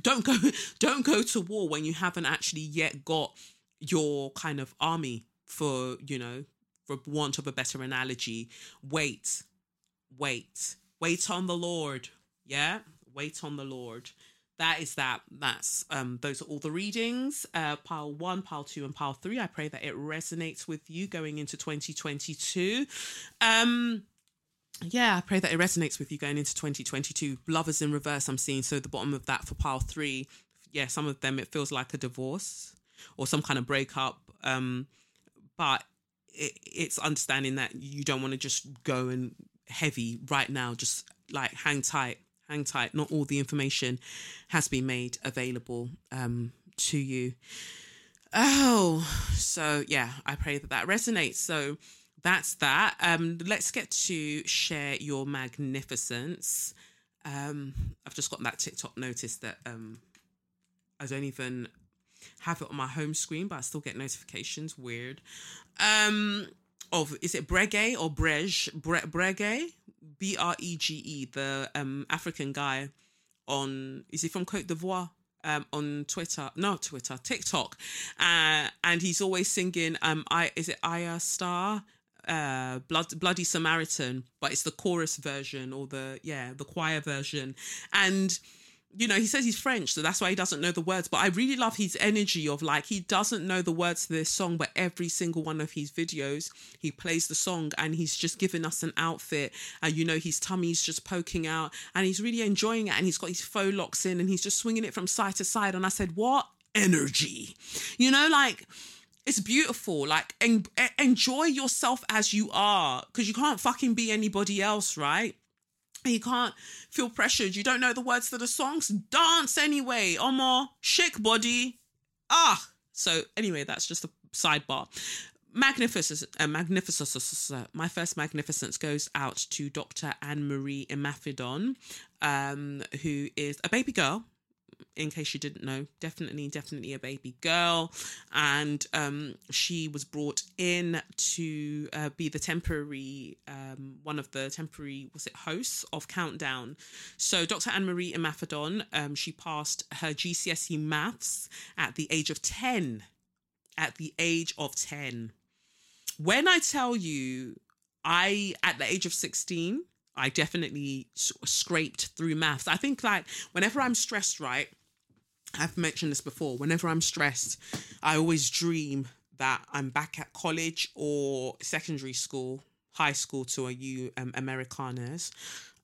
Don't go. Don't go to war when you haven't actually yet got your kind of army for you know for want of a better analogy wait wait wait on the lord. Yeah wait on the lord. That is that that's um those are all the readings uh pile one pile two and pile three. I pray that it resonates with you going into 2022 um yeah, I pray that it resonates with you going into 2022. Lovers in reverse, I'm seeing. So the bottom of that for pile three, yeah, some of them it feels like a divorce or some kind of breakup. Um, but it, it's understanding that you don't want to just go and heavy right now. Just like hang tight, hang tight. Not all the information has been made available um, to you. Oh, so yeah, I pray that that resonates. So that's that. Um, let's get to share your magnificence. Um, I've just got that TikTok notice that um, I don't even have it on my home screen, but I still get notifications. Weird. Um, of is it Brege or Brege? Bre- Brege, B R E G E, the um African guy on is he from Cote d'Ivoire? Um, on Twitter, no Twitter, TikTok, uh, and he's always singing. Um, I is it Ayra Starr, uh, Blood Bloody Samaritan, but it's the chorus version or the yeah the choir version, and you know, he says he's French, so that's why he doesn't know the words. But I really love his energy of like, he doesn't know the words to this song, but every single one of his videos, he plays the song and he's just giving us an outfit. And, you know, his tummy's just poking out and he's really enjoying it. And he's got his faux locks in and he's just swinging it from side to side. And I said, what energy? You know, like, it's beautiful. Like, en- enjoy yourself as you are because you can't fucking be anybody else, right? You can't feel pressured. You don't know the words to the songs. Dance anyway. Omo, shake body. Ah. So anyway, that's just a sidebar. Magnificent, uh, magnificent. My first magnificence goes out to Dr. Anne Marie Imafidon, um, who is a baby girl in case you didn't know, definitely, definitely a baby girl. And um, she was brought in to uh, be the temporary, um, one of the temporary, was it hosts of Countdown. So Dr. Anne Marie Imafidon, um, she passed her GCSE maths at the age of 10. At the age of 10. When I tell you, I, at the age of 16, I definitely scraped through maths. I think like whenever I'm stressed, right? I've mentioned this before. Whenever I'm stressed, I always dream that I'm back at college or secondary school, high school to a U um, Americanas.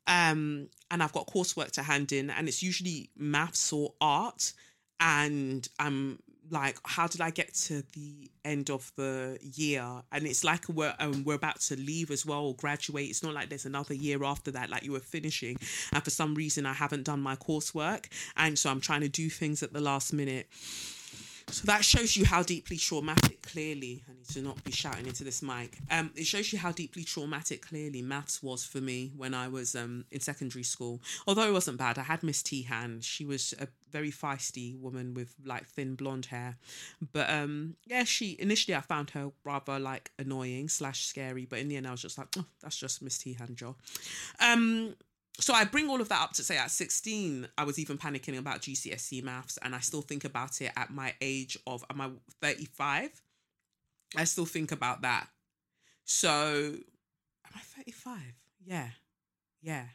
Um, and I've got coursework to hand in, and it's usually maths or art. And I'm like how did i get to the end of the year? And it's like we're um, we're about to leave as well or graduate. It's not like there's another year after that like you were finishing. And for some reason i haven't done my coursework. And so i'm trying to do things at the last minute so that shows you how deeply traumatic, clearly, I need to not be shouting into this mic. Um, it shows you how deeply traumatic, clearly, maths was for me when I was um, in secondary school. Although it wasn't bad, I had Miss Tehan. She was a very feisty woman with like thin blonde hair. But um, yeah, she initially I found her rather like annoying slash scary, but in the end I was just like, oh, that's just Miss Tehan, Joe. Um, so I bring all of that up to say at 16, I was even panicking about GCSE maths, and I still think about it at my age of am I 35? I still think about that. So am I 35? Yeah. Yeah.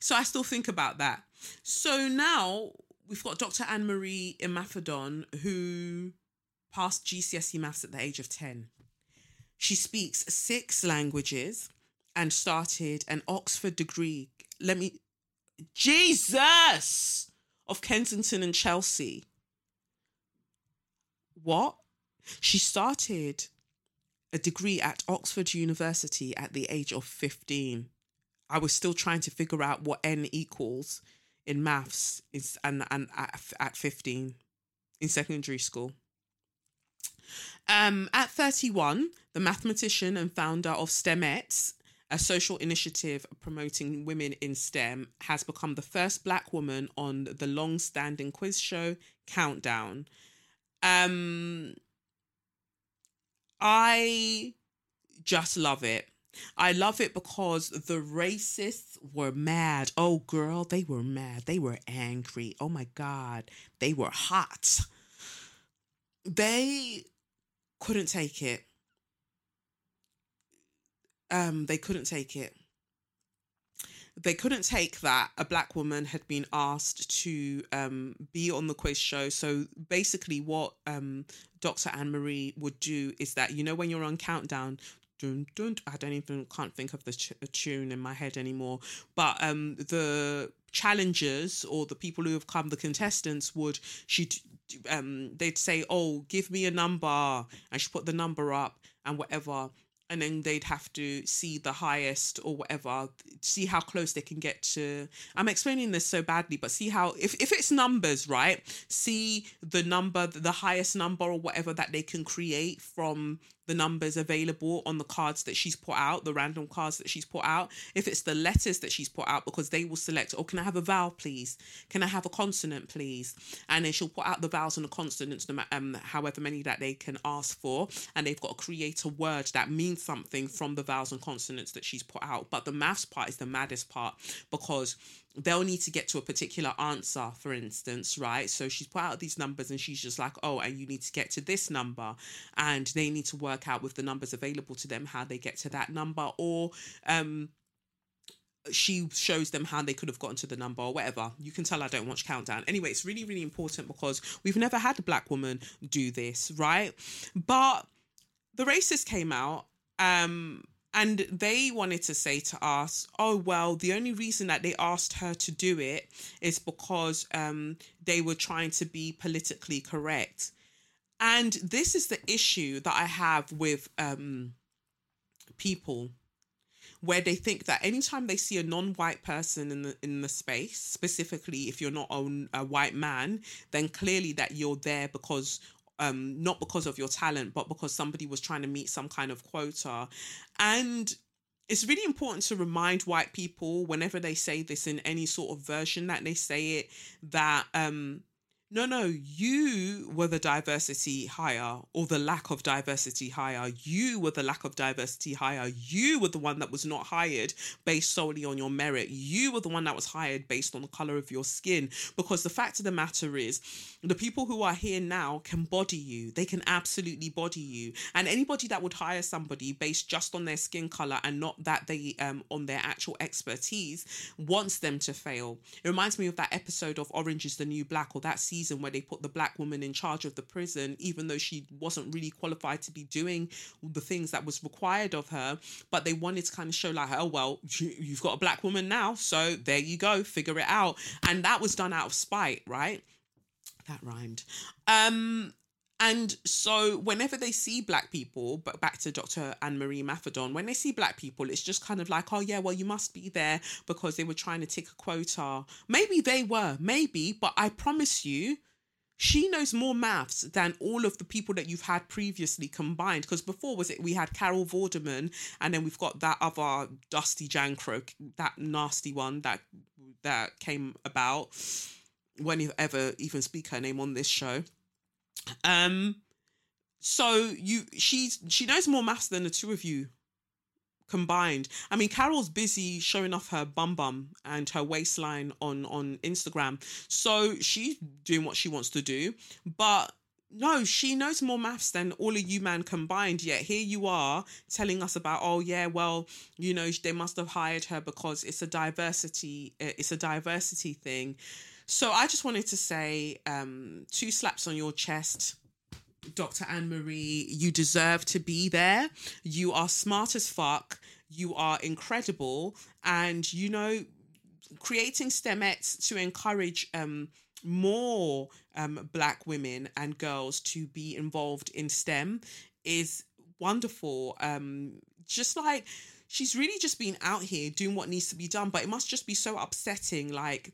So I still think about that. So now we've got Dr. Anne Marie Imafidon, who passed GCSE maths at the age of 10. She speaks six languages and started an Oxford degree let me Jesus of Kensington and Chelsea. What? She started a degree at Oxford University at the age of 15. I was still trying to figure out what n equals in maths and and at, at 15 in secondary school. Um, at 31, the mathematician and founder of STEMettes a social initiative promoting women in STEM, has become the first black woman on the long standing quiz show Countdown. Um, I just love it. I love it because the racists were mad. Oh, girl, they were mad. They were angry. Oh my God, they were hot. They couldn't take it um, they couldn't take it. They couldn't take that a black woman had been asked to um, be on the quiz show. So basically, what um, Dr. Anne Marie would do is that you know when you're on countdown, dun, dun, I don't even can't think of the ch- tune in my head anymore. But um, the challengers or the people who have come, the contestants would she um they'd say, "Oh, give me a number," and she put the number up and whatever and then they'd have to see the highest or whatever see how close they can get to i'm explaining this so badly but see how if, if it's numbers right? See the number the highest number or whatever that they can create from the numbers available on the cards that she's put out, the random cards that she's put out. If it's the letters that she's put out, because they will select, oh, can I have a vowel, please? Can I have a consonant, please? And then she'll put out the vowels and the consonants, um, however many that they can ask for. And they've got to create a word that means something from the vowels and consonants that she's put out. But the maths part is the maddest part because they'll need to get to a particular answer, for instance, right? So she's put out these numbers and she's just like, oh, and you need to get to this number. And they need to work out with the numbers available to them how they get to that number. Or um she shows them how they could have gotten to the number or whatever. You can tell I don't watch Countdown. Anyway, it's really, really important because we've never had a black woman do this, right? But the racist came out um and they wanted to say to us, oh, well, the only reason that they asked her to do it is because um, they were trying to be politically correct. And this is the issue that I have with um, people where they think that anytime they see a non-white person in the in the space specifically if you're not a, a white man then clearly that you're there because um, not because of your talent, but because somebody was trying to meet some kind of quota. And it's really important to remind white people whenever they say this in any sort of version that they say it that um, no, no, you were the diversity hire or the lack of diversity hire. You were the lack of diversity hire. You were the one that was not hired based solely on your merit. You were the one that was hired based on the color of your skin. Because the fact of the matter is, the people who are here now can body you. They can absolutely body you. And anybody that would hire somebody based just on their skin color and not that they um on their actual expertise wants them to fail. It reminds me of that episode of Orange is the New Black or that season where they put the black woman in charge of the prison, even though she wasn't really qualified to be doing the things that was required of her. But they wanted to kind of show like, oh well, you've got a black woman now, so there you go, figure it out. And that was done out of spite, right? That rhymed. Um, and so whenever they see black people, but back to Dr. Anne Marie Imafidon, when they see black people, it's just kind of like, oh yeah, well, you must be there because they were trying to tick a quota. Maybe they were, maybe, but I promise you, she knows more maths than all of the people that you've had previously combined. Because before was it we had Carol Vorderman, and then we've got that other Dusty Jankro, that nasty one that that came about when you ever even speak her name on this show. Um, so you she's she knows more maths than the two of you combined. I mean, Carol's busy showing off her bum bum and her waistline on on Instagram, so she's doing what she wants to do. But no, she knows more maths than all of you man combined. Yet here you are telling us about, oh yeah, well, you know, they must have hired her because it's a diversity, it's a diversity thing. So I just wanted to say um, two slaps on your chest. Dr. Anne Marie, you deserve to be there. You are smart as fuck. You are incredible. And, you know, creating STEMettes to encourage um, more um, Black women and girls to be involved in STEM is wonderful. Um, just like she's really just been out here doing what needs to be done, but it must just be so upsetting. Like,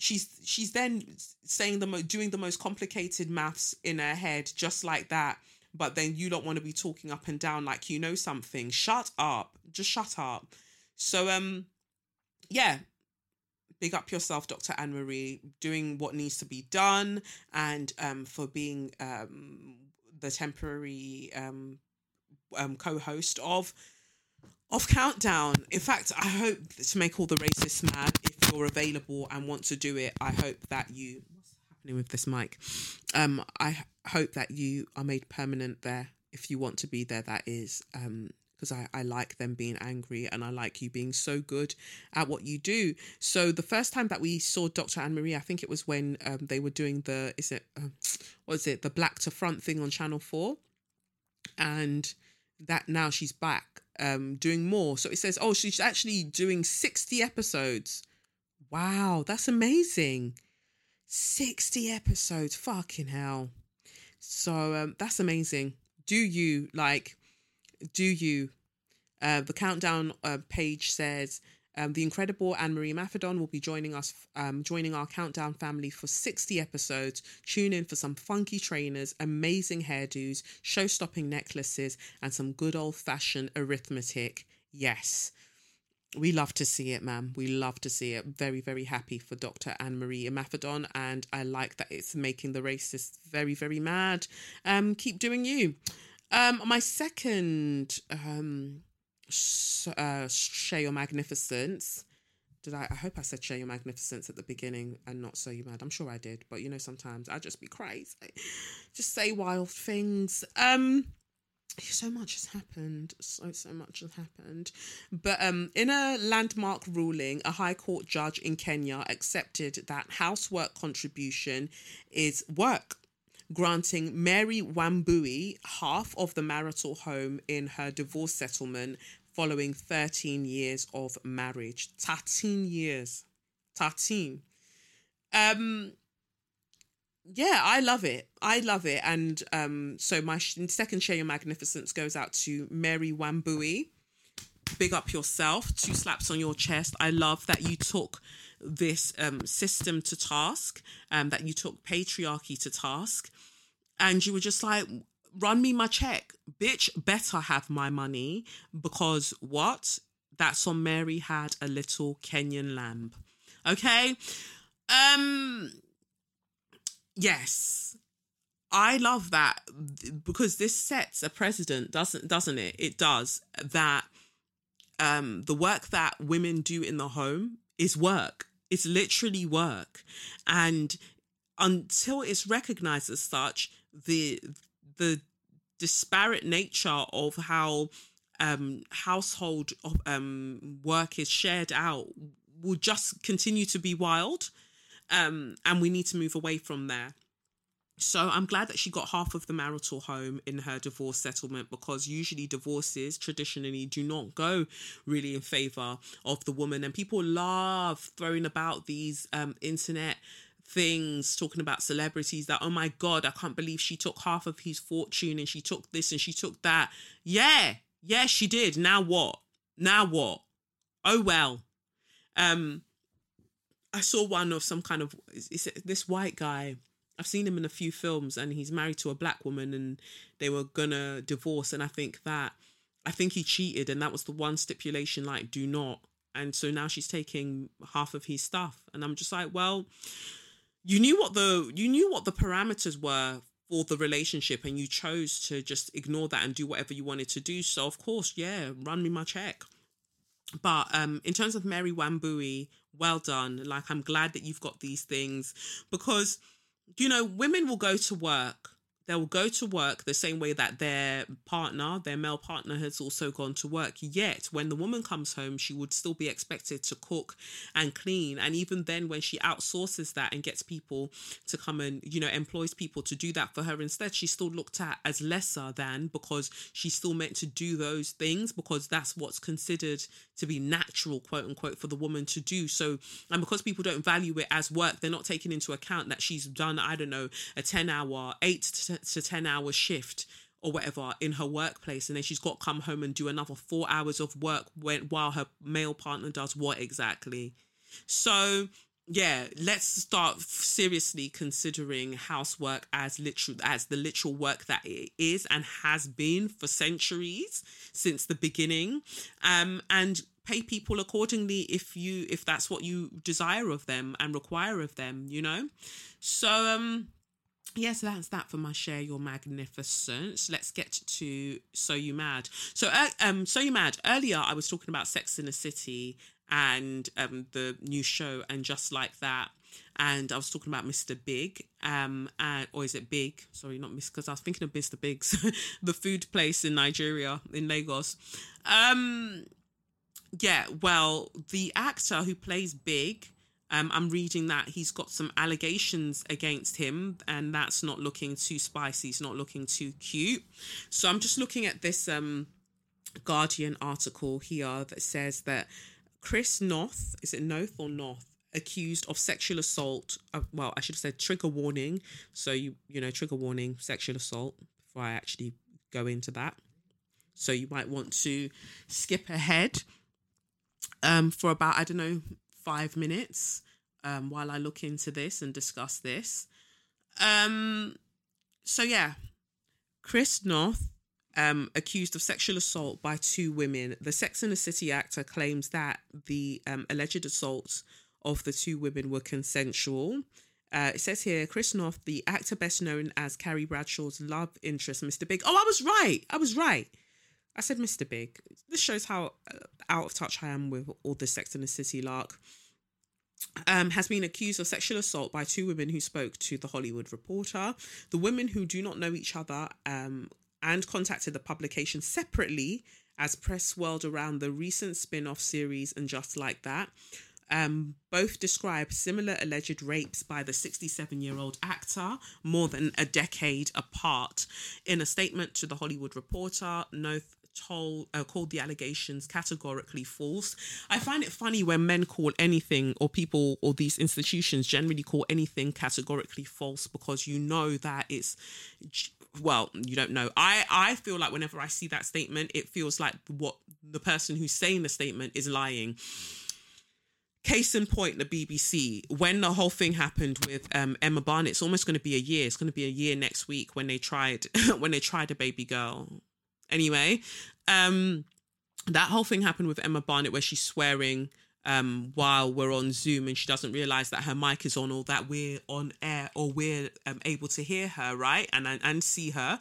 she's she's then saying the mo- doing the most complicated maths in her head just like that but then you don't want to be talking up and down like you know something. Shut up. Just shut up. So um yeah. Big up yourself dr anne marie doing what needs to be done and um for being um the temporary um um co-host of of countdown in fact i hope to make all the racists mad if you're available and want to do it i hope that you what's happening with this mic um i hope that you are made permanent there if you want to be there that is um because I, I like them being angry and I like you being so good at what you do. So the first time that we saw Dr. Anne Marie, I think it was when um, they were doing the is it uh, what is it the Black to Front thing on Channel Four, and that now she's back um, doing more. So it says, oh, she's actually doing 60 episodes. Wow, that's amazing. 60 episodes. Fucking hell. So um, that's amazing. Do you like, do you Uh, the countdown uh, page says um, the incredible Anne Marie Imafidon will be joining us, um, joining our countdown family for 60 episodes. Tune in for some funky trainers, amazing hairdos, show stopping necklaces, and some good old fashioned arithmetic. Yes. We love to see it, ma'am. We love to see it. Very, very happy for Dr. Anne Marie Imafidon, and I like that it's making the racists very, very mad. Um, keep doing you. Um, my second um uh, share your magnificence. Did I? I hope I said share your magnificence at the beginning and not so you mad. I'm sure I did, but you know sometimes I just be crazy, just say wild things. Um, so much has happened so so much has happened but um in a landmark ruling a high court judge in kenya accepted that housework contribution is work granting mary wambui half of the marital home in her divorce settlement following 13 years of marriage 13 years 13 um yeah, I love it. I love it. And um, so my sh- second share your magnificence goes out to Mary Wambui. Big up yourself. Two slaps on your chest. I love that you took this um, system to task, um, that you took patriarchy to task, and you were just like, run me my check. Bitch, better have my money because what? That's on Mary had a little Kenyan lamb. Okay? Um Yes. I love that because this sets a precedent, doesn't doesn't it? It does that um the work that women do in the home is work. It's literally work. And until it's recognized as such, the the disparate nature of how um household um work is shared out will just continue to be wild um, and we need to move away from there. So I'm glad that she got half of the marital home in her divorce settlement because usually divorces traditionally do not go really in favor of the woman and people love throwing about these um, internet things talking about celebrities that oh my god I can't believe she took half of his fortune and she took this and she took that. Yeah, yeah she did. Now what? Now what? Oh well. Um I saw one of some kind of is this white guy. I've seen him in a few films, and he's married to a black woman, and they were gonna divorce. And I think that I think he cheated, and that was the one stipulation, like do not. And so now she's taking half of his stuff, and I'm just like, well, you knew what the you knew what the parameters were for the relationship, and you chose to just ignore that and do whatever you wanted to do. So of course, yeah, run me my check. But um, in terms of Mary Wambui, well done. Like, I'm glad that you've got these things because, you know, women will go to work they will go to work the same way that their partner, their male partner, has also gone to work. Yet, when the woman comes home, she would still be expected to cook and clean. And even then, when she outsources that and gets people to come and, you know, employs people to do that for her instead, she's still looked at as lesser than because she's still meant to do those things because that's what's considered to be natural, quote unquote, for the woman to do. So, and because people don't value it as work, they're not taking into account that she's done, I don't know, a 10 hour, eight to to 10 hour shift or whatever in her workplace and then she's got to come home and do another four hours of work when while her male partner does what exactly? So yeah let's start seriously considering housework as literal as the literal work that it is and has been for centuries since the beginning. Um and pay people accordingly if you if that's what you desire of them and require of them you know? So um yes that's that for my share your magnificence let's get to so you mad so uh, um so you mad earlier i was talking about Sex and the City and um the new show and just like that and I was talking about Mr. Big, um, and or is it Big? Sorry, not Miss, because I was thinking of Mr. Bigg's, the food place in Nigeria, in Lagos. Um, yeah, well, the actor who plays Big um, I'm reading that he's got some allegations against him, and that's not looking too spicy. It's not looking too cute. So I'm just looking at this um, Guardian article here that says that Chris Noth, is it Noth or North? accused of sexual assault uh, well i should have said trigger warning so you you know trigger warning sexual assault before i actually go into that So you might want to skip ahead um, for about, I don't know, five minutes um, while I look into this and discuss this. Um, so, yeah, Chris North, um, accused of sexual assault by two women. The Sex and the City actor claims that the um, alleged assaults of the two women were consensual. Uh, it says here, Chris North, the actor best known as Carrie Bradshaw's love interest, Mr. Big. Oh, I was right. I was right. I said Mr. Big. This shows how uh, out of touch I am with all the Sex and the City lark. Um, has been accused of sexual assault by two women who spoke to the Hollywood Reporter. The women who do not know each other um, and contacted the publication separately as press swirled around the recent spin off series and Just Like That. Um, both describe similar alleged rapes by the 67 year old actor more than a decade apart. In a statement to the Hollywood Reporter, Noth told uh, called the allegations categorically false. I find it funny when men call anything or people or these institutions generally call anything categorically false because you know that it's well, you don't know. I I feel like whenever I see that statement, it feels like what the person who's saying the statement is lying. Case in point, the BBC, when the whole thing happened with um, Emma Barnett, it's almost going to be a year. It's going to be a year next week when they tried when they tried a baby girl. Anyway, um, that whole thing happened with Emma Barnett where she's swearing um, while we're on Zoom and she doesn't realize that her mic is on or that we're on air or we're um, able to hear her, right? And, and see her.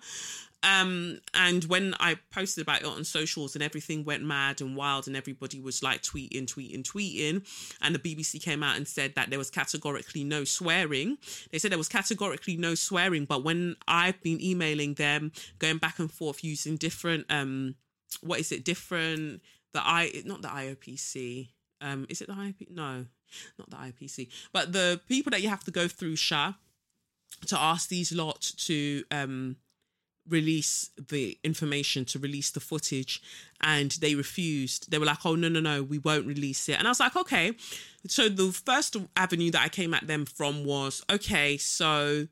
Um, and when I posted about it on socials and everything went mad and wild and everybody was like tweeting, tweeting, tweeting, and the BBC came out and said that there was categorically no swearing. They said there was categorically no swearing, but when I've been emailing them, going back and forth using different, um, what is it, different, the I, not the IOPC, um, is it the IOP? No, not the IOPC, but the people that you have to go through, Sha, to ask these lot to, um, release the information to release the footage and they refused. They were like oh no no no we won't release it. And i was like okay. So the first avenue that i came at them from was okay so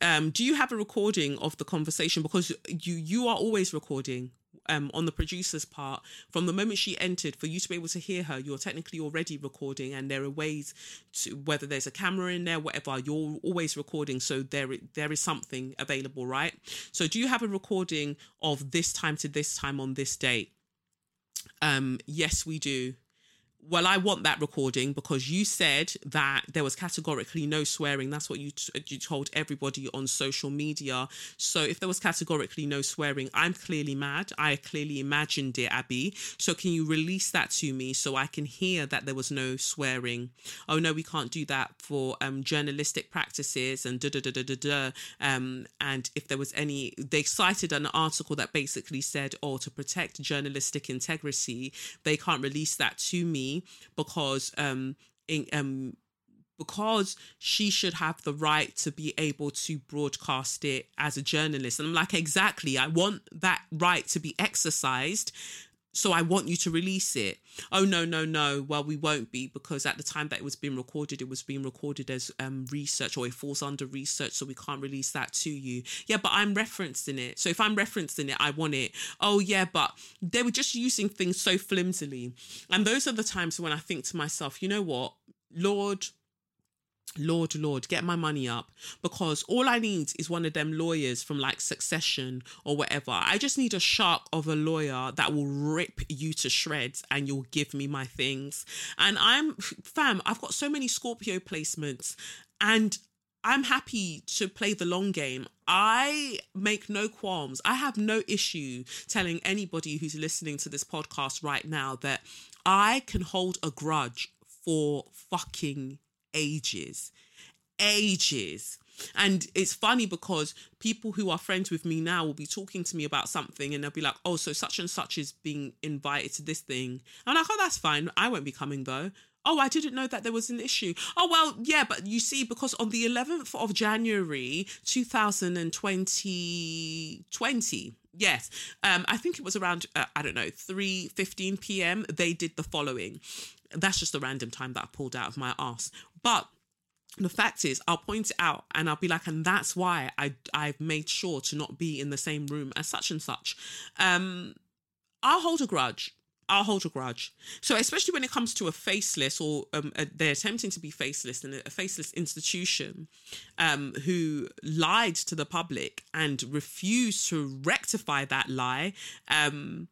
um do you have a recording of the conversation? Because you you are always recording um, on the producer's part, from the moment she entered, for you to be able to hear her, you're technically already recording, and there are ways to whether there's a camera in there, whatever, you're always recording, so there there is something available, right? So, do you have a recording of this time to this time on this date? Um, yes, we do well, I want that recording because you said that there was categorically no swearing. That's what you t- you told everybody on social media. So if there was categorically no swearing, I'm clearly mad. I clearly imagined it, Abby. So can you release that to me so I can hear that there was no swearing? Oh no, we can't do that for um, journalistic practices and da da da da da da. Um, and if there was any, they cited an article that basically said, oh, to protect journalistic integrity, they can't release that to me because um in, um because she should have the right to be able to broadcast it as a journalist. And I'm like, exactly. I want that right to be exercised. So I want you to release it. Oh no, no, no. Well, we won't be because at the time that it was being recorded, it was being recorded as um, research or it falls under research, so we can't release that to you. Yeah, but I'm referenced in it. So if I'm referenced in it, I want it. Oh yeah, but they were just using things so flimsily. And those are the times when I think to myself, you know what, Lord, Lord, Lord, get my money up because all I need is one of them lawyers from like Succession or whatever. I just need a shark of a lawyer that will rip you to shreds and you'll give me my things. And I'm, fam, I've got so many Scorpio placements and I'm happy to play the long game. I make no qualms. I have no issue telling anybody who's listening to this podcast right now that I can hold a grudge for fucking ages, ages. And it's funny because people who are friends with me now will be talking to me about something and they'll be like, oh, so such and such is being invited to this thing. I'm like, oh, that's fine. I won't be coming though. Oh, I didn't know that there was an issue. Oh, well, yeah, but you see, because on the 11th of January 2020, 20, yes, um, I think it was around, uh, I don't know, 3 15 p.m., they did the following. That's just a random time that I pulled out of my ass. But the fact is I'll point it out and I'll be like, and that's why I I've made sure to not be in the same room as such and such. Um I'll hold a grudge. I'll hold a grudge. So, especially when it comes to a faceless or um, a, they're attempting to be faceless and a faceless institution um, who lied to the public and refused to rectify that lie. Um,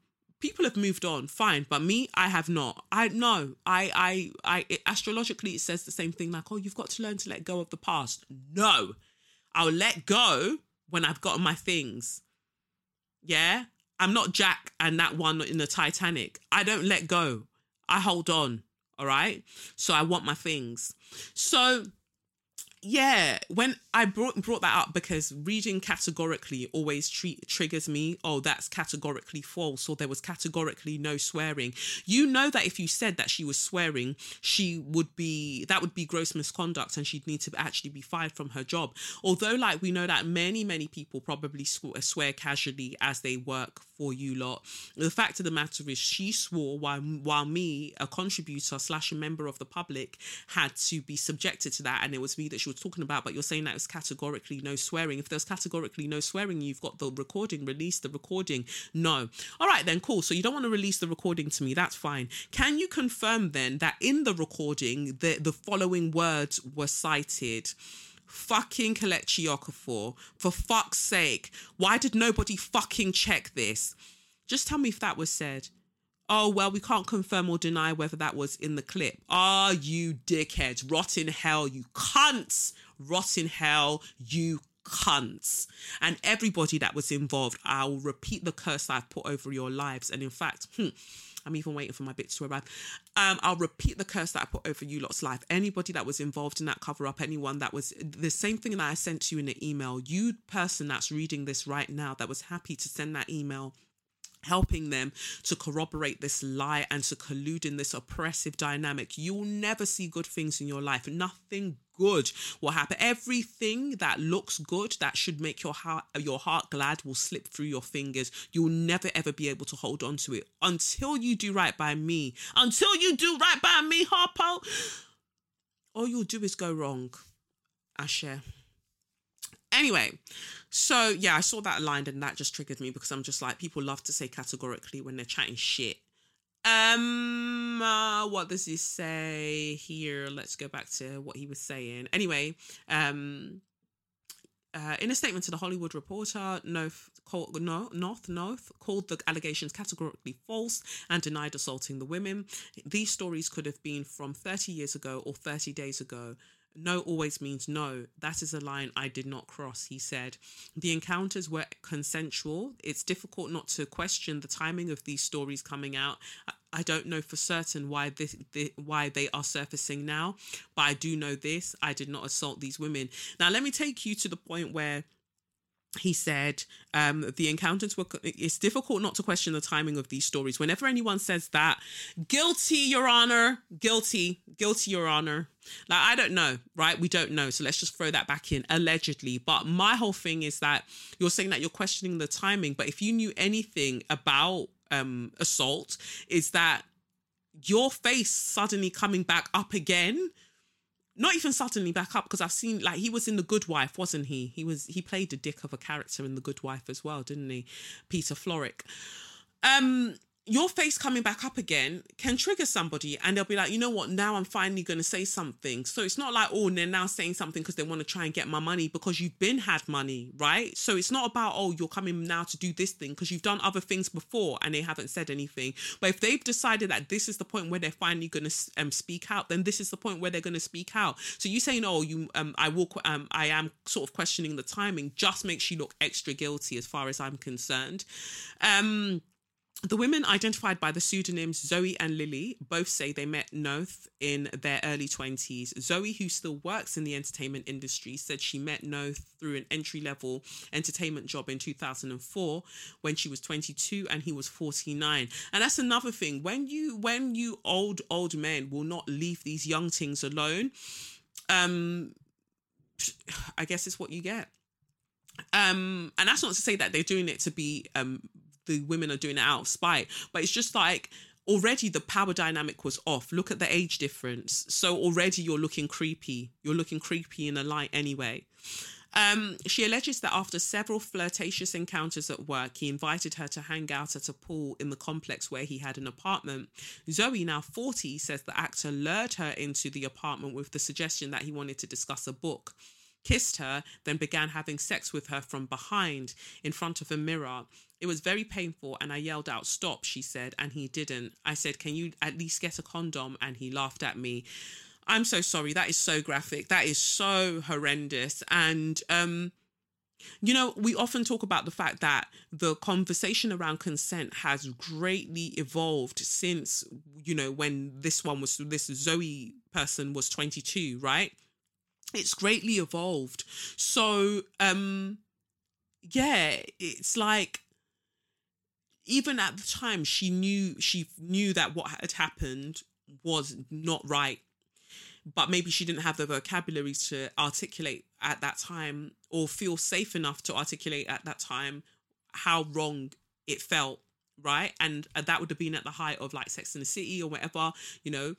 people have moved on, fine, but me, I have not. I know. I, I, I. It, astrologically, it says the same thing. Like, oh, you've got to learn to let go of the past. No, I'll let go when I've gotten my things. Yeah, I'm not Jack and that one in the Titanic. I don't let go. I hold on. All right. So I want my things. So yeah, when I brought brought that up because reading categorically always treat, triggers me. Oh, that's categorically false, or there was categorically no swearing. You know that if you said that she was swearing, she would be that would be gross misconduct, and she'd need to actually be fired from her job. Although, like we know that many many people probably swear casually as they work for you lot. The fact of the matter is, she swore while while me, a contributor slash a member of the public, had to be subjected to that, and it was me that she was talking about, but you're saying that it's categorically no swearing. If there's categorically no swearing, you've got the recording, release the recording. No. All right, then, cool. So you don't want to release the recording to me. That's fine. Can you confirm then that in the recording, the, the following words were cited? Fucking Kelechi Okafor. For fuck's sake. Why did nobody fucking check this? Just tell me if that was said oh well we can't confirm or deny whether that was in the clip. Are you dickheads? Rot in hell you cunts. Rot in hell you cunts. And everybody that was involved i'll repeat the curse i've put over your lives. And in fact hmm, I'm even waiting for my bits to arrive. Um, I'll repeat the curse that I put over you lot's life. Anybody that was involved in that cover up, anyone that was the same thing that I sent you in the email, you person that's reading this right now that was happy to send that email helping them to corroborate this lie and to collude in this oppressive dynamic. You'll never see good things in your life. Nothing good will happen. Everything that looks good that should make your heart your heart glad will slip through your fingers. You'll never ever be able to hold on to it until you do right by me. Until you do right by me, Harpo. All you'll do is go wrong. Ashe. Anyway, so yeah, I saw that aligned and that just triggered me because I'm just like people love to say categorically when they're chatting shit. Um, uh, what does he say here? Let's go back to what he was saying. Anyway, um, uh, in a statement to the Hollywood Reporter, Noth, Noth Noth called the allegations categorically false and denied assaulting the women. These stories could have been from 30 years ago or 30 days ago no always means no. That is a line I did not cross, he said. The encounters were consensual. It's difficult not to question the timing of these stories coming out. I don't know for certain why this, the, why they are surfacing now, but I do know this. I did not assault these women. Now let me take you to the point where he said um, the encounters were it's difficult not to question the timing of these stories. Whenever anyone says that guilty your honor guilty guilty your honor. Like i don't know right? We don't know. So let's just throw that back in allegedly. But my whole thing is that you're saying that you're questioning the timing but if you knew anything about um assault is that your face suddenly coming back up again not even suddenly back up because I've seen like he was in the Good Wife, wasn't he? He was he played the dick of a character in the Good Wife as well, didn't he? Peter Florrick. Um, your face coming back up again can trigger somebody and they'll be like, you know what, now I'm finally going to say something. So it's not like, oh, they're now saying something because they want to try and get my money because you've been had money, right? So it's not about, oh, you're coming now to do this thing because you've done other things before and they haven't said anything. But if they've decided that this is the point where they're finally going to um, speak out, then this is the point where they're going to speak out. So you saying, oh, you, um, I will, um, I am sort of questioning the timing just makes you look extra guilty as far as I'm concerned. Um, the women identified by the pseudonyms Zoe and Lily both say they met Noth in their early 20s. Zoe, who still works in the entertainment industry, said she met Noth through an entry level entertainment job in 2004 when she was 22 and he was 49. And that's another thing. When you when you old old men will not leave these young things alone, um I guess it's what you get. Um and that's not to say that they're doing it to be um the women are doing it out of spite. But it's just like already the power dynamic was off. Look at the age difference. So already you're looking creepy. You're looking creepy in a light anyway. Um, she alleges that after several flirtatious encounters at work, he invited her to hang out at a pool in the complex where he had an apartment. Zoe, now 40, says the actor lured her into the apartment with the suggestion that he wanted to discuss a book kissed her, then began having sex with her from behind in front of a mirror. It was very painful, and I yelled out, Stop, she said, and he didn't. I said, Can you at least get a condom? And he laughed at me. I'm so sorry. That is so graphic. That is so horrendous. And, um, you know, we often talk about the fact that the conversation around consent has greatly evolved since, you know, when this one was, this Zoe person was 22, right? It's greatly evolved. So, um, yeah, it's like, even at the time, she knew, she knew that what had happened was not right but maybe she didn't have the vocabulary to articulate at that time or feel safe enough to articulate at that time how wrong it felt right and uh, that would have been at the height of like sex in the city or whatever you know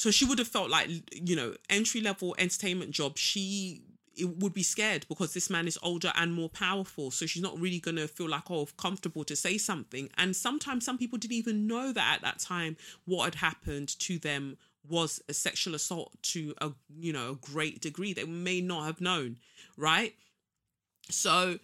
so she would have felt like you know entry level entertainment job she it would be scared because this man is older and more powerful. So she's not really going to feel like oh comfortable to say something. And sometimes some people didn't even know that at that time what had happened to them was a sexual assault to a you know a great degree. They may not have known right? So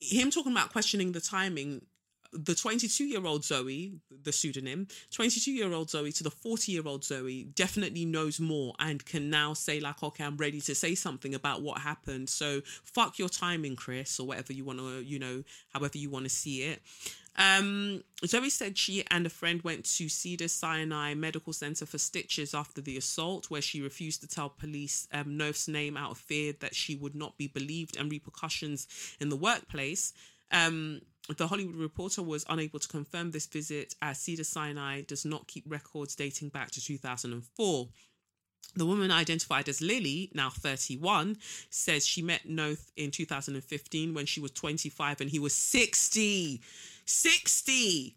him talking about questioning the timing the 22 year old Zoe, the pseudonym, 22 year old Zoe to the 40 year old Zoe definitely knows more and can now say, like, okay, I'm ready to say something about what happened. So fuck your timing, Chris, or whatever you want to, you know, however you want to see it. Um, Zoe said she and a friend went to Cedar Sinai Medical Center for stitches after the assault, where she refused to tell police um, Noth's name out of fear that she would not be believed and repercussions in the workplace. Um, the Hollywood Reporter was unable to confirm this visit as Cedar Sinai does not keep records dating back to 2004. The woman identified as Lily, now 31, says she met Noth in 2015 when she was 25 and he was 60. 60.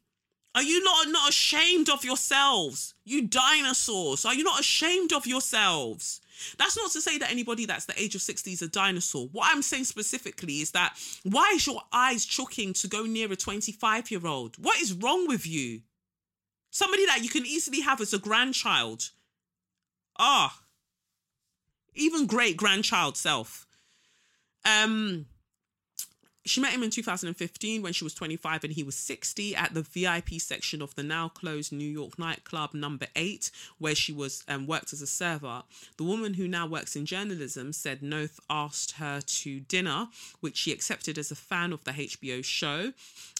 Are you not, not ashamed of yourselves? You dinosaurs. Are you not ashamed of yourselves? That's not to say that anybody that's the age of 60 is a dinosaur. What I'm saying specifically is that why is your eyes chucking to go near a 25 year old? What is wrong with you? Somebody that you can easily have as a grandchild. Ah, even great grandchild self. Um, she met him in 2015 when she was 25 and he was 60 at the VIP section of the now closed New York nightclub number 8 where she was um, worked as a server. The woman who now works in journalism said Noth asked her to dinner which she accepted as a fan of the HBO show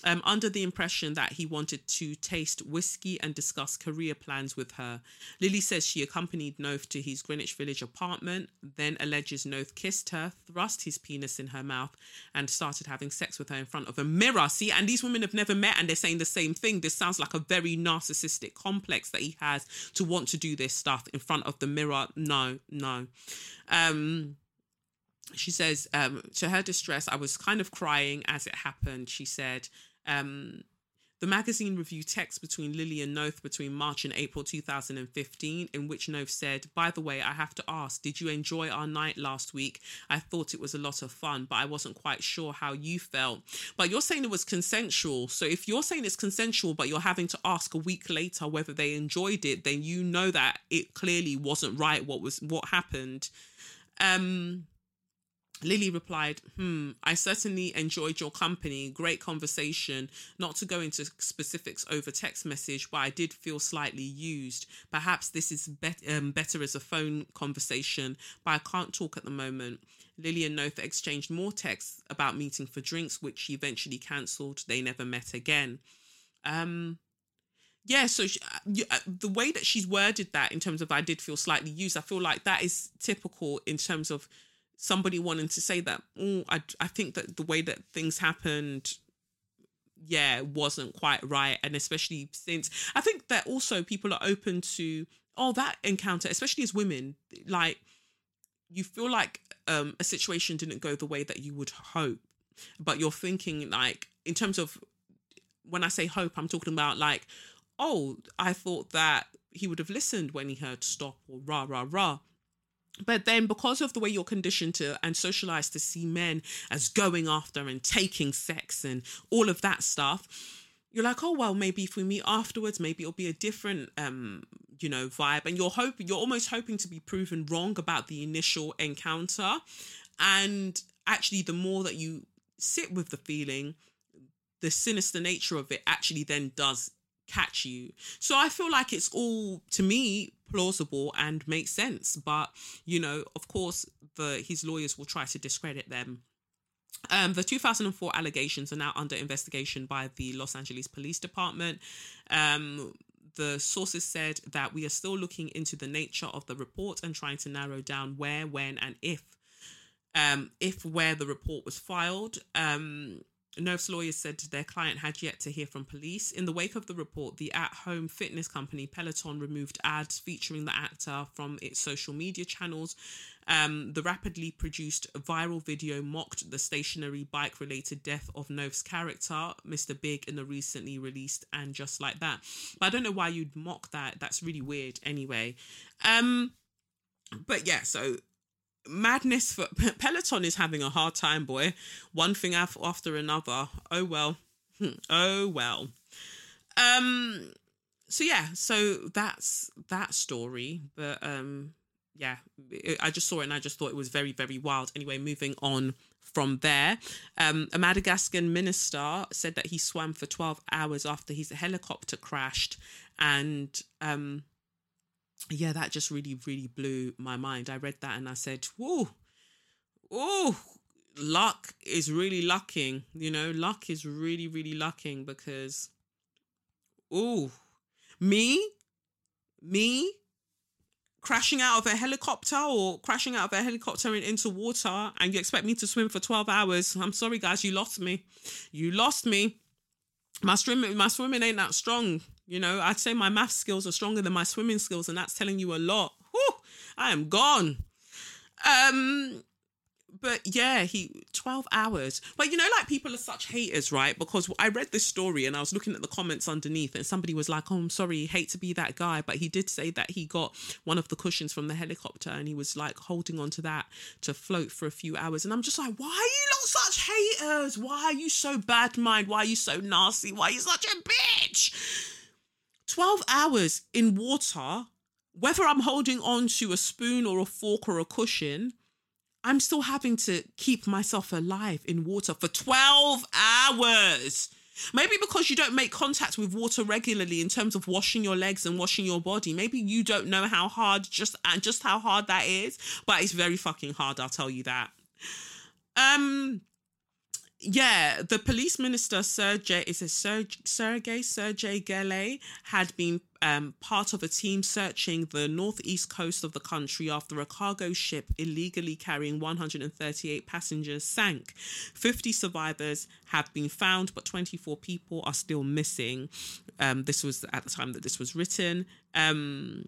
um, under the impression that he wanted to taste whiskey and discuss career plans with her. Lily says she accompanied Noth to his Greenwich Village apartment then alleges Noth kissed her, thrust his penis in her mouth and started having having sex with her in front of a mirror. See, and these women have never met and they're saying the same thing. This sounds like a very narcissistic complex that he has to want to do this stuff in front of the mirror. No, no. Um, she says, um, to her distress, I was kind of crying as it happened. She said, um, the magazine reviewed text between Lily and Noth between March and April 2015, in which Noth said, By the way, I have to ask, did you enjoy our night last week? I thought it was a lot of fun, but I wasn't quite sure how you felt. But you're saying it was consensual. So if you're saying it's consensual, but you're having to ask a week later whether they enjoyed it, then you know that it clearly wasn't right what was what happened. Um Lily replied, Hmm, I certainly enjoyed your company. Great conversation. Not to go into specifics over text message, but I did feel slightly used. Perhaps this is be- um, better as a phone conversation, but I can't talk at the moment. Lily and Noth exchanged more texts about meeting for drinks, which she eventually cancelled. They never met again. Um, yeah, so she, uh, the way that she's worded that in terms of I did feel slightly used, I feel like that is typical in terms of somebody wanting to say that oh, I, I think that the way that things happened yeah wasn't quite right and especially since i think that also people are open to oh that encounter especially as women like you feel like um a situation didn't go the way that you would hope but you're thinking like in terms of when i say hope i'm talking about like oh, I thought that he would have listened when he heard stop or rah, rah, rah. But then, because of the way you're conditioned to and socialized to see men as going after and taking sex and all of that stuff, you're like, oh well, maybe if we meet afterwards, maybe it'll be a different, um, you know, vibe. And you're hoping, you're almost hoping to be proven wrong about the initial encounter. And actually, the more that you sit with the feeling, the sinister nature of it actually then does catch you. So I feel like it's all to me plausible and makes sense. But you know, of course, the his lawyers will try to discredit them. Um, the 2004 allegations are now under investigation by the Los Angeles Police Department. Um, the sources said that we are still looking into the nature of the report and trying to narrow down where, when, and if, um, if where the report was filed. Um, Noth's lawyers said their client had yet to hear from police. In the wake of the report, the at home fitness company Peloton removed ads featuring the actor from its social media channels. Um, the rapidly produced viral video mocked the stationary bike related death of Noth's character, Mr. Big, in the recently released And Just Like That. But I don't know why you'd mock that. That's really weird anyway. Um, but yeah, so madness for Peloton is having a hard time, boy. One thing after another. Oh well. Hmm. Oh well. Um so yeah, so that's that story, but um yeah, I just saw it and I just thought it was very very wild. Anyway, moving on from there, um, a Madagascan minister said that he swam for 12 hours after his helicopter crashed and um yeah, that just really, really blew my mind. I read that and I said, whoa, oh, luck is really lucking. You know, luck is really, really lucking because, oh, me, me crashing out of a helicopter or crashing out of a helicopter and into water and you expect me to swim for 12 hours. I'm sorry, guys, you lost me. You lost me. My swimming, my swimming ain't that strong. You know, I'd say my math skills are stronger than my swimming skills, and that's telling you a lot. Whew, I am gone. Um, but yeah, he 12 hours. But you know, like people are such haters, right? Because I read this story and I was looking at the comments underneath, and somebody was like, Oh, I'm sorry, hate to be that guy. But he did say that he got one of the cushions from the helicopter and he was like holding on to that to float for a few hours. And I'm just like, Why are you not such haters? Why are you so bad mind? Why are you so nasty? Why are you such a bitch? 12 hours in water, whether I'm holding on to a spoon or a fork or a cushion, I'm still having to keep myself alive in water for 12 hours. Maybe because you don't make contact with water regularly in terms of washing your legs and washing your body. Maybe you don't know how hard just and just how hard that is, but it's very fucking hard, I'll tell you that. Um yeah, the police minister Sergey is a Sergey Sergey Gele had been um, part of a team searching the northeast coast of the country after a cargo ship illegally carrying 138 passengers sank. 50 survivors have been found, but 24 people are still missing. Um, this was at the time that this was written. Um,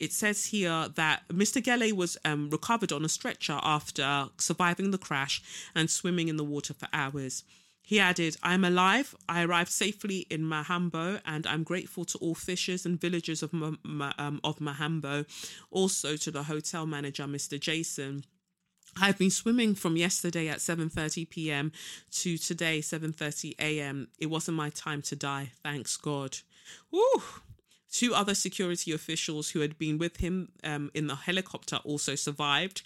it says here that Mr. Gele was um, recovered on a stretcher after surviving the crash and swimming in the water for hours. He added, I'm alive. I arrived safely in Mahambo and I'm grateful to all fishers and villagers of, Ma- Ma- um, of Mahambo, also to the hotel manager, Mr. Jason. I've been swimming from yesterday at 7:30 p.m. to today 7:30 a.m. It wasn't my time to die, thanks God. Two other security officials who had been with him um, in the helicopter also survived.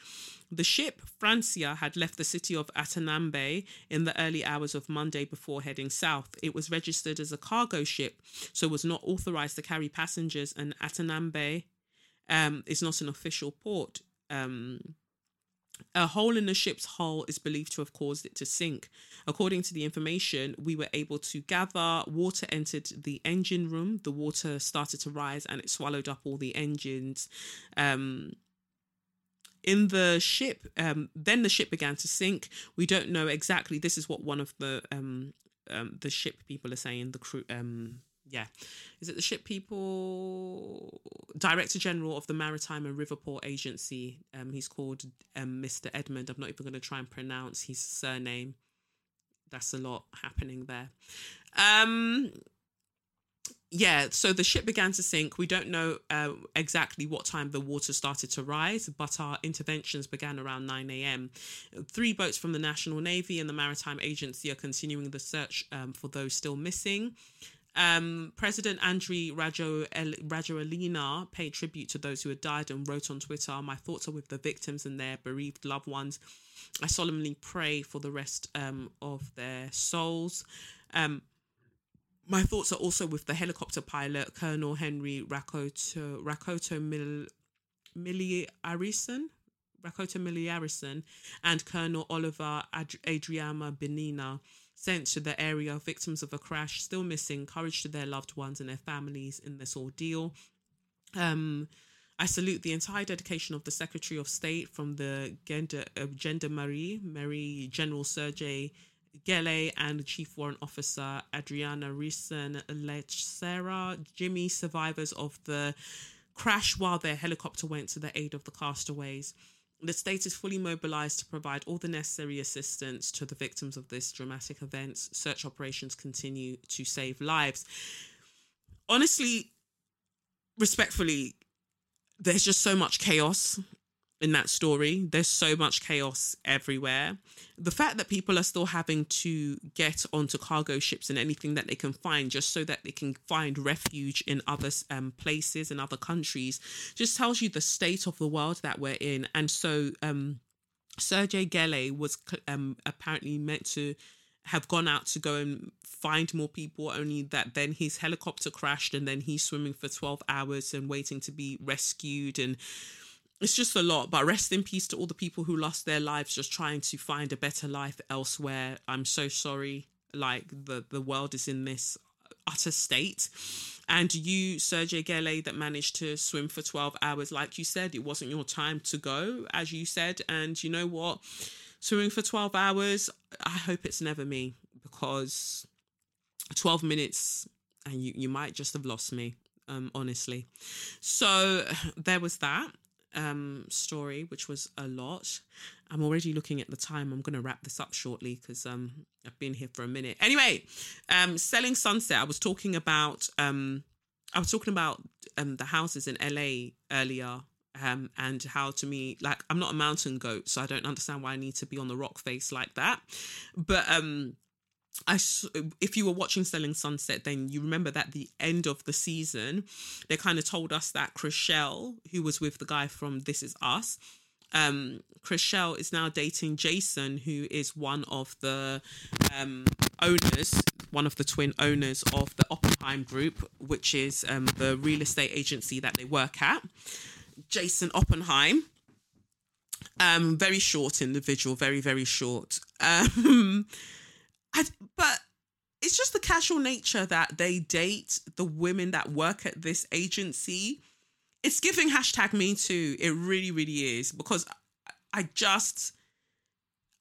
The ship, Francia, had left the city of Atanambe in the early hours of Monday before heading south. It was registered as a cargo ship, so was not authorized to carry passengers, and Atanambe um, is not an official port. Um, a hole in the ship's hull is believed to have caused it to sink. According to the information we were able to gather, water entered the engine room. The water started to rise and it swallowed up all the engines. Um, in the ship, um, then the ship began to sink. We don't know exactly. This is what one of the um, um, the ship people are saying. The crew, um, yeah, is it the ship people? Director General of the Maritime and Riverport Agency. Um, he's called um, Mr. Edmund. I'm not even going to try and pronounce his surname. That's a lot happening there. Um, yeah, so the ship began to sink. We don't know uh, exactly what time the water started to rise, but our interventions began around 9 a.m. Three boats from the National Navy and the Maritime Agency are continuing the search um, for those still missing. Um, President Rajo Rajoelina paid tribute to those who had died and wrote on Twitter, "My thoughts are with the victims and their bereaved loved ones. I solemnly pray for the rest um, of their souls." Um, my thoughts are also with the helicopter pilot, Colonel Henry Rakoto Rakoto Mil, Miliarison, Rakoto Miliarison, and Colonel Oliver Ad- Adriama Benina, sent to the area, victims of a crash still missing, courage to their loved ones and their families in this ordeal. Um, I salute the entire dedication of the Secretary of State from the Gender, uh, Gendarmerie, Mary General Sergei Gele and Chief Warrant Officer Adriana Rison Lechera, Jimmy, survivors of the crash while their helicopter went to the aid of the castaways. The state is fully mobilized to provide all the necessary assistance to the victims of this dramatic event. Search operations continue to save lives. Honestly, respectfully, there's just so much chaos in that story. There's so much chaos everywhere. The fact that people are still having to get onto cargo ships and anything that they can find just so that they can find refuge in other um, places and other countries just tells you the state of the world that we're in. And so, um, Sergei Gele was um, apparently meant to have gone out to go and find more people, only that then his helicopter crashed and then he's swimming for 12 hours and waiting to be rescued. And it's just a lot. But rest in peace to all the people who lost their lives just trying to find a better life elsewhere. I'm so sorry. Like the the world is in this utter state. And you, Sergei Gele, that managed to swim for 12 hours, like you said, it wasn't your time to go, as you said. And you know what? Swimming for 12 hours, I hope it's never me because 12 minutes and you, you might just have lost me, um, honestly. So there was that um, story, which was a lot. I'm already looking at the time. I'm going to wrap this up shortly because um, I've been here for a minute. Anyway, um, selling sunset. I was talking about um, I was talking about um, the houses in LA earlier. Um, and how to me like I'm not a mountain goat, so I don't understand why I need to be on the rock face like that. But um, I, if you were watching Selling Sunset, then you remember that the end of the season, they kind of told us that Chrishell, who was with the guy from This Is Us, um, Chrishell is now dating Jason, who is one of the um, owners, one of the twin owners of the Oppenheim Group, which is um, the real estate agency that they work at. Jason Oppenheim. Um, very short individual, very, very short. Um, I, but it's just the casual nature that they date the women that work at this agency. It's giving hashtag me too. It really, really is because I just.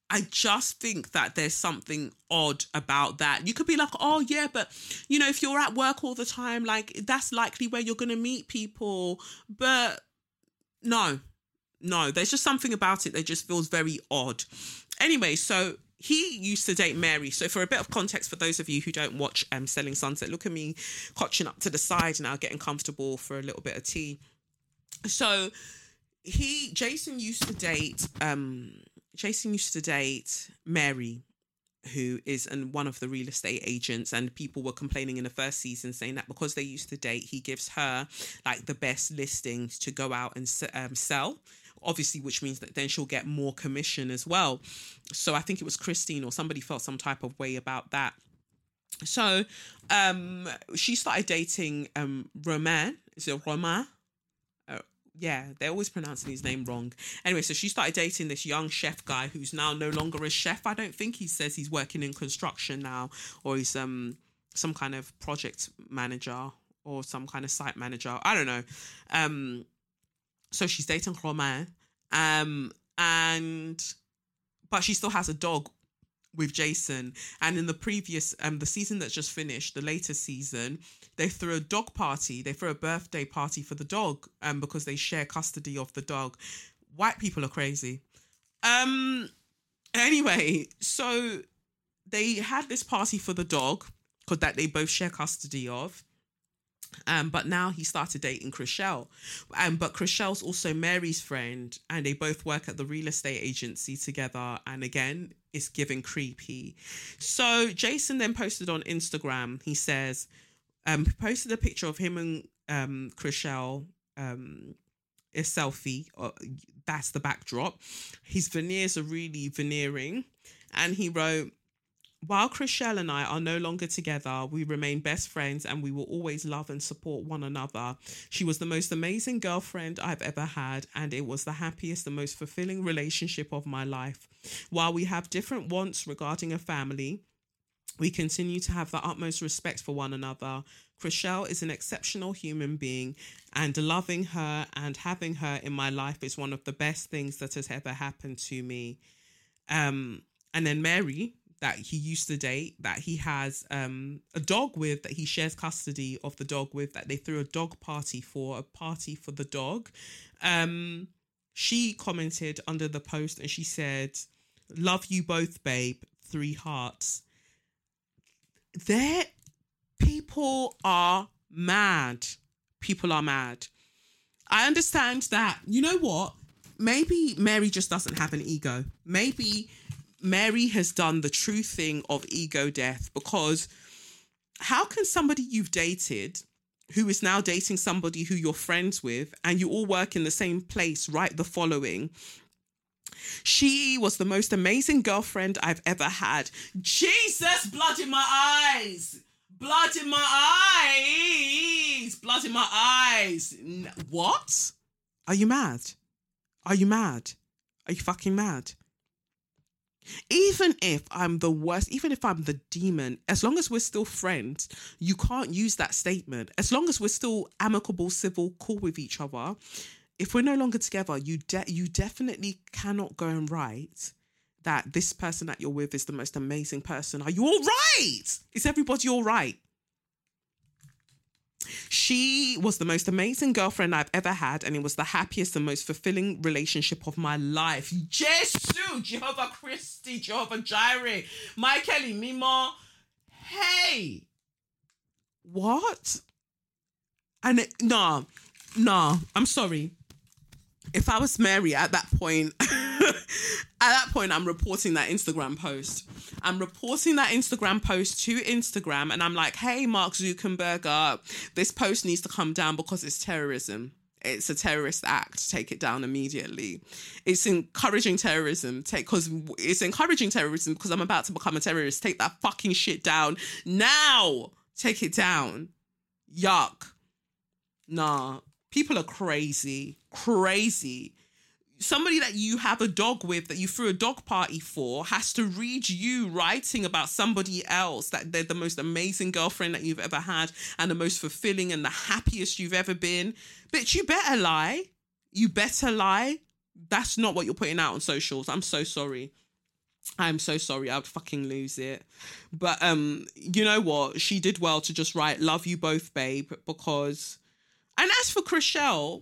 I just think that there's something odd about that. You could be like, oh, yeah, but you know, if you're at work all the time, like that's likely where you're to meet people. But no, no, there's just something about it that just feels very odd. Anyway, so he used to date Mary. So for a bit of context for those of you who don't watch um Selling Sunset, look at me cotching up to the side now, getting comfortable for a little bit of tea. So he Jason used to date um Jason used to date Mary who is and one of the real estate agents and people were complaining in the first season saying that because they used to date he gives her like the best listings to go out and um, sell obviously, which means that then she'll get more commission as well. So I think it was Christine or somebody felt some type of way about that. So um, she started dating um, Romain. Is it Romain? Uh, yeah, they're always pronouncing his name wrong. Anyway, so she started dating this young chef guy who's now no longer a chef. I don't think he says he's working in construction now, or he's um some kind of project manager or some kind of site manager. I don't know. Um, so she's dating Romain, um, and but she still has a dog with Jason. And in the previous, um, the season that's just finished, the latest season, they threw a dog party. They threw a birthday party for the dog, um, because they share custody of the dog. White people are crazy. Um. Anyway, so they had this party for the dog, because that they both share custody of. Um, but now he started dating Chrishell. Um, but Chrishell's also Mary's friend, and they both work at the real estate agency together. And again, it's giving creepy. So Jason then posted on Instagram, he says, um, posted a picture of him and um Chrishell, um, a selfie. Uh, that's the backdrop. His veneers are really veneering. And he wrote, while Chrishell and I are no longer together, we remain best friends and we will always love and support one another. She was the most amazing girlfriend I've ever had, and it was the happiest and most fulfilling relationship of my life. While we have different wants regarding a family, we continue to have the utmost respect for one another. Chrishell is an exceptional human being, and loving her and having her in my life is one of the best things that has ever happened to me. Um, and then Mary, that he used to date that he has um, a dog with that he shares custody of the dog with that they threw a dog party for a party for the dog. Um, she commented under the post and she said love you both babe three hearts. There people are mad. People are mad. I understand that you know what? Maybe mary just doesn't have an ego. Maybe Mary has done the true thing of ego death because how can somebody you've dated who is now dating somebody who you're friends with and you all work in the same place write the following she was the most amazing girlfriend I've ever had. Jesus, blood in my eyes. Blood in my eyes. Blood in my eyes. What? Are you mad? Are you mad? Are you fucking mad? Even if I'm the worst, even if I'm the demon, as long as we're still friends, you can't use that statement. As long as we're still amicable, civil, cool with each other, if we're no longer together, you de- you definitely cannot go and write that this person that you're with is the most amazing person. Are you all right? Is everybody all right? She was the most amazing girlfriend I've ever had, and it was the happiest and most fulfilling relationship of my life. Jesus, Jehovah Christi, Jehovah Jireh, Michael Mimo. Hey, what? And it, no, no, I'm sorry. If I was Mary at that point, at that point, I'm reporting that Instagram post. I'm reporting that Instagram post to Instagram, and I'm like, "Hey, Mark Zuckerberg, uh, this post needs to come down because it's terrorism. It's a terrorist act. Take it down immediately. It's encouraging terrorism. Take because it's encouraging terrorism because I'm about to become a terrorist. Take that fucking shit down now. Take it down. Yuck. Nah, people are crazy, crazy somebody that you have a dog with that you threw a dog party for has to read you writing about somebody else that they're the most amazing girlfriend that you've ever had and the most fulfilling and the happiest you've ever been. Bitch, you better lie. You better lie. That's not what you're putting out on socials. I'm so sorry. I'm so sorry. I'd fucking lose it. But um, you know what? She did well to just write "Love you both, babe," because. And as for Chrishell,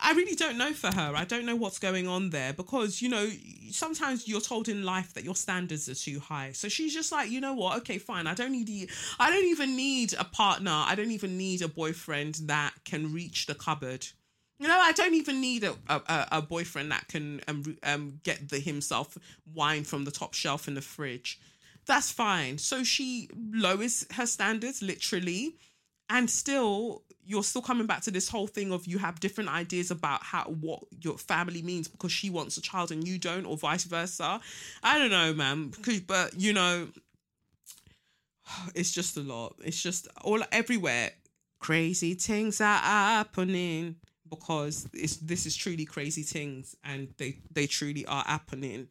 I really don't know for her. I don't know what's going on there because, you know, sometimes you're told in life that your standards are too high. So she's just like, you know what? Okay, fine. I don't need I don't even need a partner. I don't even need a boyfriend that can reach the cupboard. You know, I don't even need a, a, a boyfriend that can um, um, get the himself wine from the top shelf in the fridge. That's fine. So she lowers her standards literally and still you're still coming back to this whole thing of you have different ideas about how what your family means because she wants a child and you don't or vice versa. I don't know man but you know it's just a lot. It's just all everywhere crazy things are happening because it's this is truly crazy things and they they truly are happening.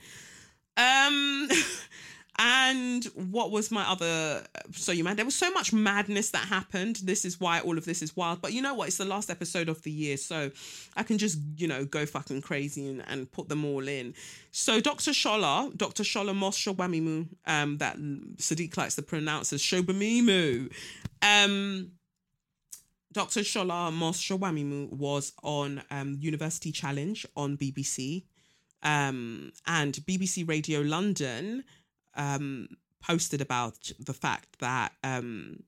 Um And what was my other? So you man, there was so much madness that happened. This is why all of this is wild. But you know what? It's the last episode of the year, so I can just you know go fucking crazy and, and put them all in. So Dr. Shola, Dr. Shola Mos Shogbamimu, um, that Sadiq likes to pronounce as Shobamimu. Um, Dr. Shola Mos Shogbamimu was on um, University Challenge on BBC. Um, and BBC Radio London um, posted about the fact that um,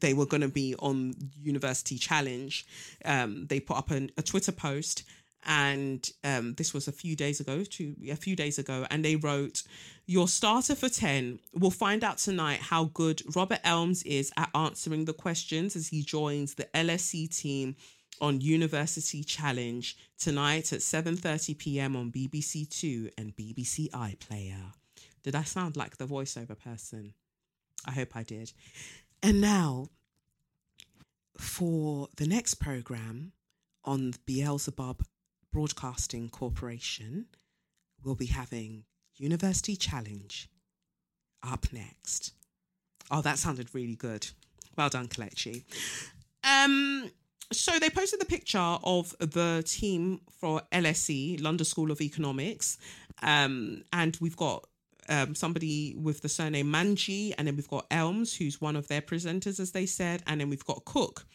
they were going to be on University Challenge, um, they put up an, a Twitter post, and um, this was a few days ago, two a few days ago, and they wrote, "Your starter for ten will find out tonight how good Robert Elms is at answering the questions as he joins the LSE team." on University Challenge tonight at 7:30 p.m. on BBC 2 and BBC iPlayer. Did I sound like the voiceover person? I hope I did. And now for the next program on Beelzebub Broadcasting Corporation, we'll be having University Challenge up next. Oh, that sounded really good. Well done, Kelechi. Um, so they posted the picture of the team for LSE, London School of Economics, um, and we've got um, somebody with the surname Manji, and then we've got Elms, who's one of their presenters, as they said, and then we've got Cook.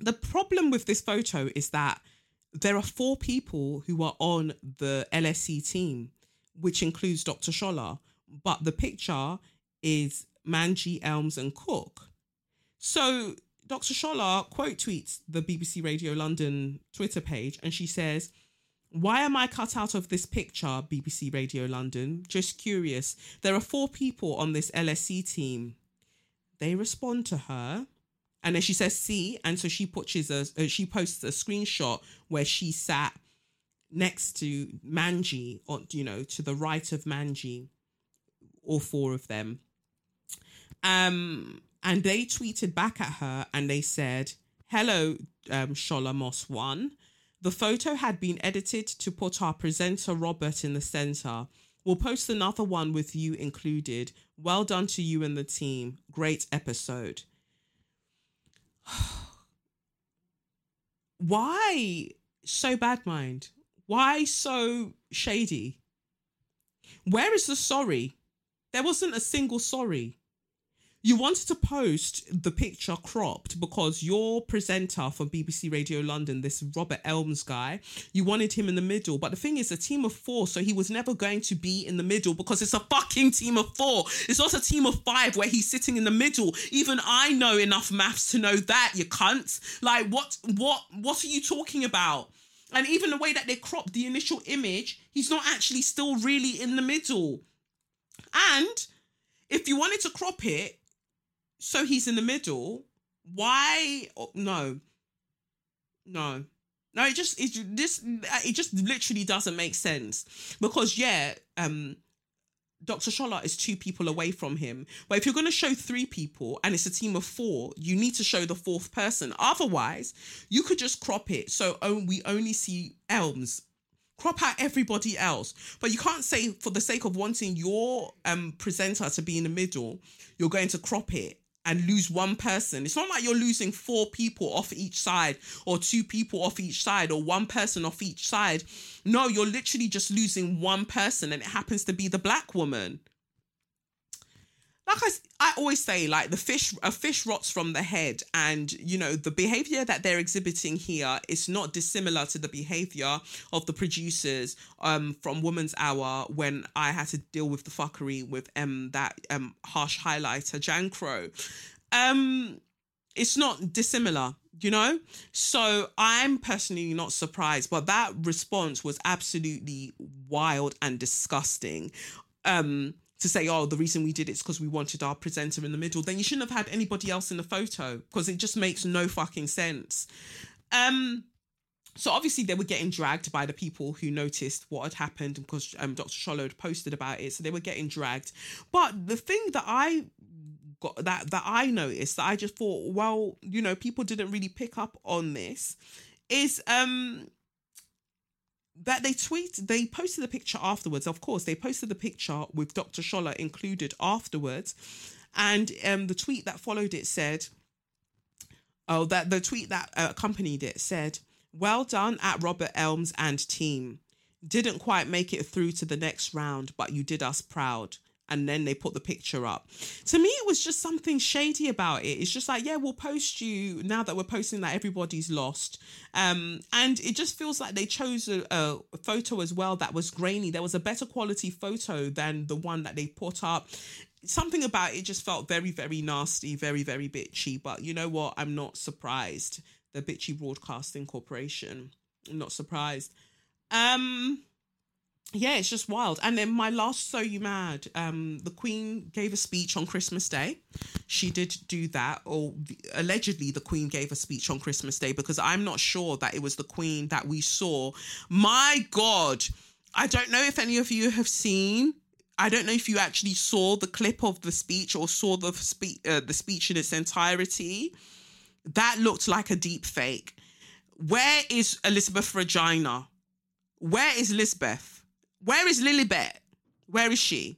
The problem with this photo is that there are four people who are on the LSE team, which includes Dr. Shola, but the picture is Manji, Elms, and Cook. So Dr. Shola quote tweets the BBC Radio London Twitter page and she says, Why am I cut out of this picture, BBC Radio London? Just curious. There are four people on this LSE team. They respond to her. And then she says, see. And so she pushes a, uh, she posts a screenshot where she sat next to Manji, or, you know, to the right of Manji, all four of them. Um, and they tweeted back at her and they said, Hello, um, Shola Moss One. The photo had been edited to put our presenter Robert in the center. We'll post another one with you included. Well done to you and the team. Great episode. Why so bad mind? Why so shady? Where is the sorry? There wasn't a single sorry you wanted to post the picture cropped because your presenter for BBC Radio London, this Robert Elms guy, you wanted him in the middle. But the thing is, a team of four, so he was never going to be in the middle because it's a fucking team of four. It's not a team of five where he's sitting in the middle. Even I know enough maths to know that, you cunts. Like, what, what, what are you talking about? And even the way that they cropped the initial image, he's not actually still really in the middle. And if you wanted to crop it, so he's in the middle. Why? Oh, no, no, no. It just it this it just literally doesn't make sense because yeah, um, Dr. Shola is two people away from him. But if you're going to show three people and it's a team of four, you need to show the fourth person. Otherwise, you could just crop it so we only see Elms. Crop out everybody else. But you can't say for the sake of wanting your um presenter to be in the middle, you're going to crop it and lose one person. It's not like you're losing four people off each side or two people off each side or one person off each side. No, you're literally just losing one person and it happens to be the black woman. Like I, I always say, like the fish, a fish rots from the head, and you know the behavior that they're exhibiting here is not dissimilar to the behavior of the producers um from Woman's Hour when I had to deal with the fuckery with um that um harsh highlighter Jankro. Um, it's not dissimilar you know so i'm personally not surprised but that response was absolutely wild and disgusting um to say, oh, the reason we did it is because we wanted our presenter in the middle, then you shouldn't have had anybody else in the photo because it just makes no fucking sense. Um, so obviously they were getting dragged by the people who noticed what had happened because um, Dr. Shola had posted about it, so they were getting dragged. But the thing that I got that that I noticed that I just thought, well, you know, people didn't really pick up on this, is um that they tweet they posted the picture afterwards of course they posted the picture with dr shola included afterwards. And um the tweet that followed it said oh that the tweet that uh, accompanied it said well done at robert elms and team. Didn't quite make it through to the next round but you did us proud and then they put the picture up. To me, it was just something shady about it. It's just like, yeah, we'll post you now that we're posting that everybody's lost. Um, and it just feels like they chose a, a, photo as well that was grainy. There was a better quality photo than the one that they put up something about it just felt very, very nasty, very, very bitchy. But you know what? I'm not surprised. The Bitchy Broadcasting Corporation. I'm not surprised. Um, yeah, it's just wild. And then my last So You Mad, um, the Queen gave a speech on Christmas Day. She did do that, or allegedly the Queen gave a speech on Christmas Day because I'm not sure that it was the Queen that we saw. My God, I don't know if any of you have seen. I don't know if you actually saw the clip of the speech or saw the speech uh, the speech in its entirety. That looked like a deep fake. Where is Elizabeth Regina? Where is Lisbeth? Where is Lilibet? Where is she?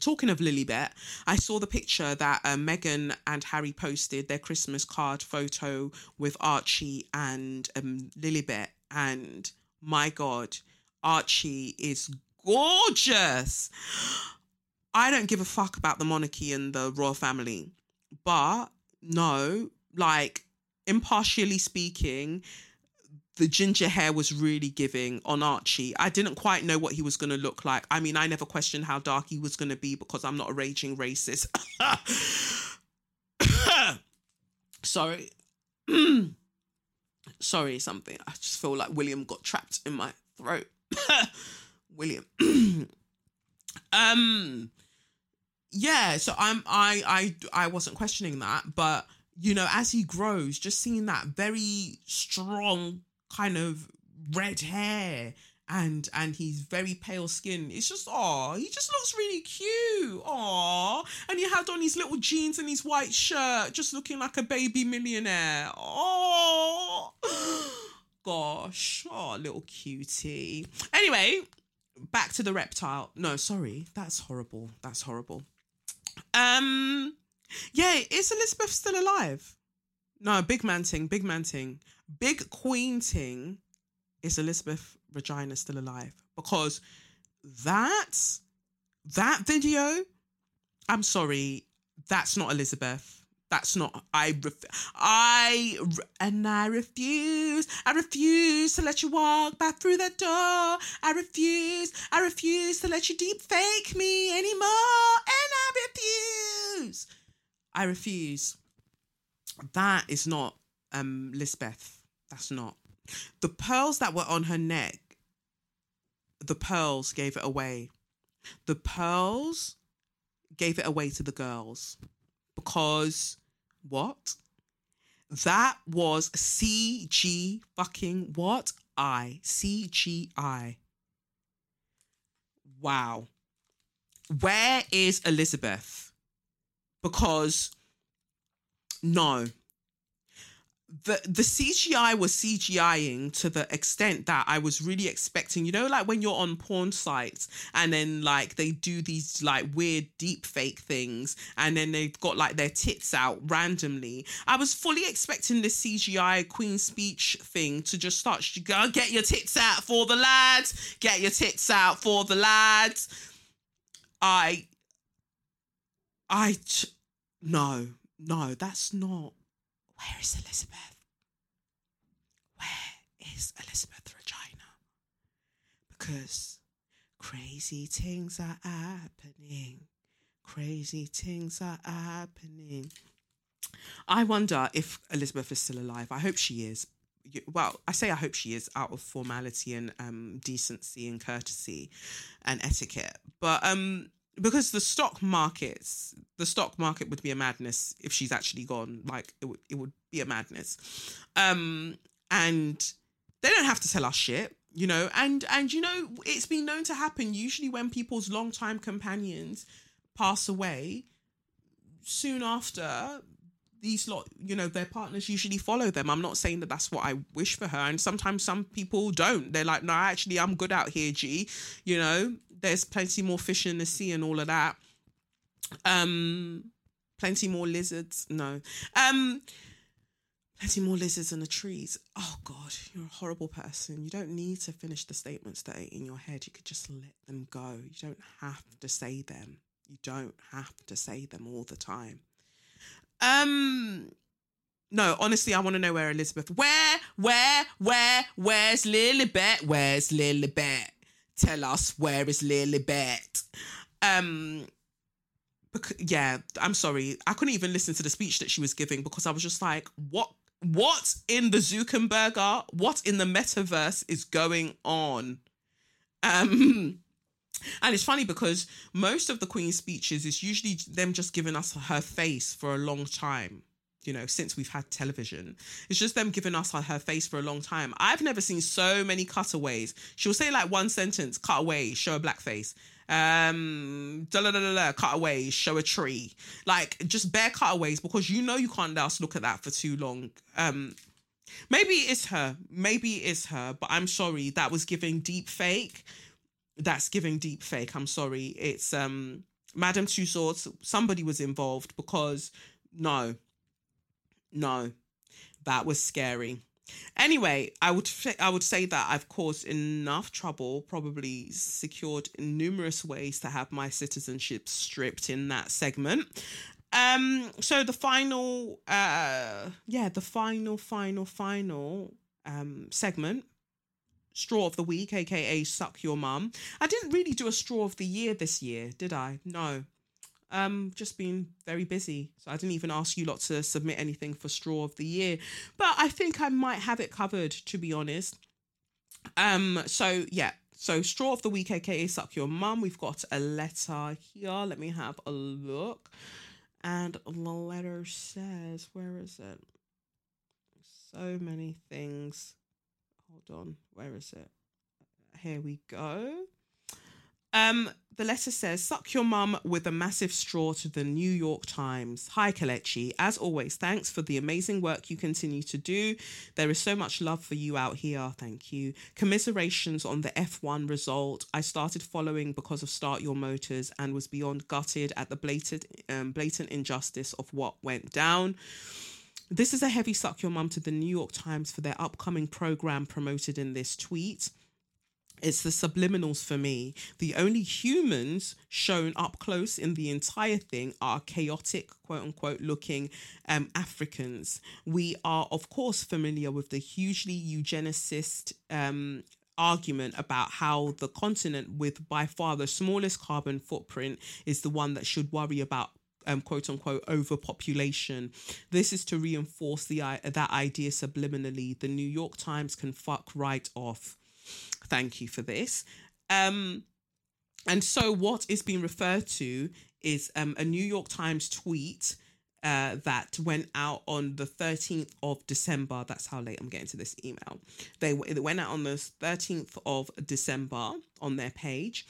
Talking of Lilibet, I saw the picture that uh, Meghan and Harry posted their Christmas card photo with Archie and um, Lilibet. And my God, Archie is gorgeous. I don't give a fuck about the monarchy and the royal family, but no, like impartially speaking, the ginger hair was really giving on Archie. I didn't quite know what he was going to look like. I mean, I never questioned how dark he was going to be because I'm not a raging racist. Sorry. Sorry, something. I just feel like William got trapped in my throat. William. um yeah, so I'm I I I wasn't questioning that, but you know, as he grows, just seeing that very strong kind of red hair and and he's very pale skin. It's just oh, he just looks really cute. Oh, and he had on his little jeans and his white shirt, just looking like a baby millionaire. Oh, gosh, oh, little cutie. Anyway, back to the reptile. No, sorry, that's horrible. That's horrible. Um, yeah, is Elizabeth still alive? No, big man ting, big man ting, big queen ting. Is Elizabeth Regina still alive? Because that that video, I'm sorry, that's not Elizabeth. That's not I. Ref, I and I refuse. I refuse to let you walk back through that door. I refuse. I refuse to let you deep fake me anymore. And I refuse. I refuse. That is not um Lisbeth. That's not. The pearls that were on her neck, the pearls gave it away. The pearls gave it away to the girls because what? That was CG fucking what? I. CGI. Wow. Where is Elizabeth? Because no, the the CGI was CGIing to the extent that I was really expecting. You know, like when you're on porn sites and then like they do these like weird deep fake things and then they've got like their tits out randomly. I was fully expecting the CGI Queen speech thing to just start go get your tits out for the lads, get your tits out for the lads. I I no, no, that's not where is Elizabeth? Where is Elizabeth Regina? Because crazy things are happening. Crazy things are happening. I wonder if Elizabeth is still alive. I hope she is. Well, I say I hope she is out of formality and um, decency and courtesy and etiquette. But um, because the stock markets, the stock market would be a madness if she's actually gone. Like it would, it would be a madness. Um, and they don't have to tell us shit, you know. And and you know, it's been known to happen. Usually, when people's longtime companions pass away, soon after these lot, you know, their partners usually follow them. I'm not saying that that's what I wish for her. And sometimes some people don't. They're like, no, actually, I'm good out here, G. You know, there's plenty more fish in the sea and all of that. Um, plenty more lizards. No. Um, plenty more lizards in the trees. Oh God, you're a horrible person. You don't need to finish the statements that are in your head. You could just let them go. You don't have to say them. You don't have to say them all the time. Um, no, honestly, I want to know where Elizabeth. Where, where, where, where's Lilibet? Where's Lilibet? Tell us where is Lilibet? Um, bec- yeah, I'm sorry. I couldn't even listen to the speech that she was giving because I was just like, what what in the Zuckerberger, what in the metaverse is going on? Um and it's funny because most of the Queen's speeches is usually them just giving us her face for a long time. You know, since we've had television, it's just them giving us her face for a long time. I've never seen so many cutaways. She'll say like one sentence, cut away, show a black face um da, da, da, da, da, cutaways show a tree like just bare cutaways because you know you can't just look at that for too long um maybe it's her maybe it's her but i'm sorry that was giving deep fake that's giving deep fake i'm sorry. It's um madam two swords somebody was involved because no. No. That was scary. Anyway, I would I would say that I've caused enough trouble, probably secured numerous ways to have my citizenship stripped in that segment. Um, so the final, uh, yeah, the final, final, final um segment straw of the week, aka suck your mum. I didn't really do a straw of the year this year, did I? No. Um, just been very busy. So I didn't even ask you lot to submit anything for straw of the year. But I think I might have it covered, to be honest. Um, so yeah. So straw of the week, aka suck your mum. We've got a letter here. Let me have a look. And the letter says, where is it? So many things. Hold on, where is it? Here we go. Um, the letter says, Suck your mum with a massive straw to the New York Times. Hi, Kelechi. As always, thanks for the amazing work you continue to do. There is so much love for you out here. Thank you. Commiserations on the F1 result. I started following because of Start Your Motors and was beyond gutted at the blatant, um, blatant injustice of what went down. This is a heavy suck your mum to the New York Times for their upcoming program promoted in this tweet it's the subliminals for me. The only humans shown up close in the entire thing are chaotic, quote unquote, looking um, Africans. We are, of course, familiar with the hugely eugenicist um, argument about how the continent with by far the smallest carbon footprint is the one that should worry about um, quote unquote overpopulation. This is to reinforce the that idea subliminally. The New York Times can fuck right off. Thank you for this. Um, and so, what is being referred to is um, a New York Times tweet uh, that went out on the 13th of December. That's how late I'm getting to this email. They it went out on the 13th of December on their page.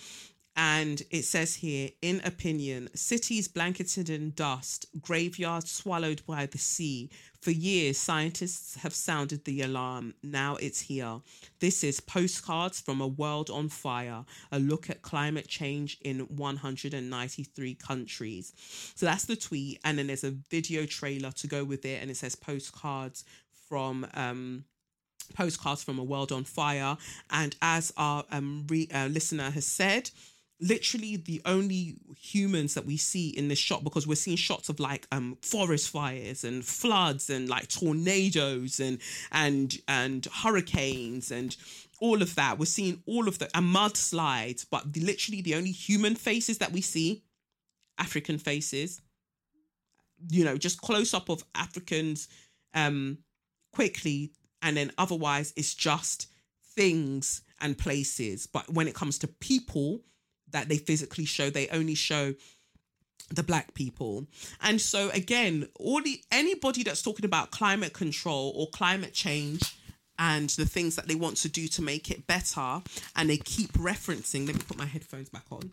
And it says here, in opinion, cities blanketed in dust, graveyards swallowed by the sea. For years, scientists have sounded the alarm. Now it's here. This is Postcards from a World on Fire, a look at climate change in 193 countries. So that's the tweet. And then there's a video trailer to go with it. And it says Postcards from. Um, postcards from a world on fire and as our um, re- uh, listener has said literally the only humans that we see in this shot because we're seeing shots of like um forest fires and floods and like tornadoes and and and hurricanes and all of that. We're seeing all of the and mudslides but the, literally the only human faces that we see african faces you know just close up of africans um quickly and then otherwise it's just things and places. But when it comes to people that they physically show. They only show the black people. And so again, all the anybody that's talking about climate control or climate change and the things that they want to do to make it better and they keep referencing, let me put my headphones back on.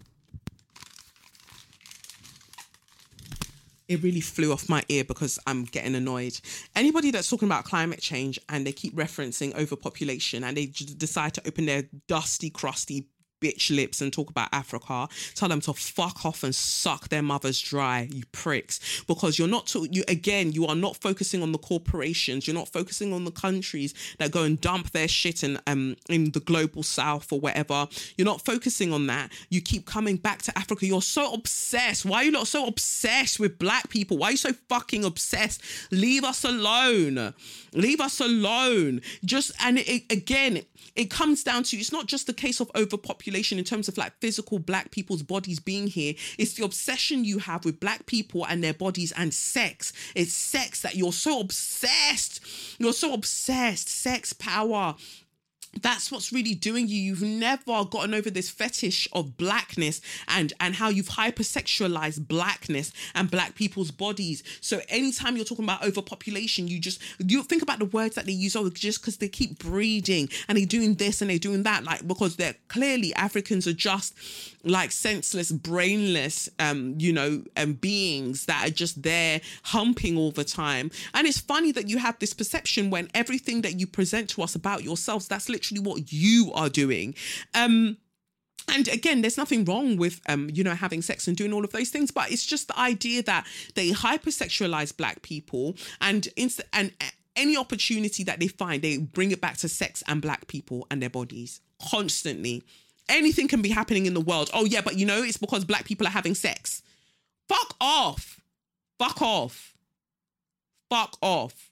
it really flew off my ear because I'm getting annoyed. Anybody that's talking about climate change and they keep referencing overpopulation and they decide to open their dusty, crusty bitch lips and talk about Africa, tell them to fuck off and suck their mothers dry, you pricks. Because you're not, to, you again, you are not focusing on the corporations. You're not focusing on the countries that go and dump their shit in um in the global south or whatever. You're not focusing on that. You keep coming back to Africa. You're so obsessed. Why are you not so obsessed with black people? Why are you so fucking obsessed? Leave us alone. Leave us alone. Just and it, again, it comes down to it's not just the case of overpopulation overpopulation in terms of like physical black people's bodies being here. It's the obsession you have with black people and their bodies and sex. It's sex that you're so obsessed. You're so obsessed. Sex, power, that's what's really doing you. You've never gotten over this fetish of blackness and and how you've hypersexualized blackness and black people's bodies. So anytime you're talking about overpopulation you just you think about the words that they use oh just because they keep breeding and they're doing this and they're doing that like because they're clearly africans are just like senseless brainless um you know um beings that are just there humping all the time. And it's funny that you have this perception when everything that you present to us about yourselves that's literally what you are doing. Um and again there's nothing wrong with um you know having sex and doing all of those things but it's just the idea that they hypersexualize black people and inst- and any opportunity that they find they bring it back to sex and black people and their bodies constantly. Anything can be happening in the world. Oh yeah but you know it's because black people are having sex. Fuck off. Fuck off. Fuck off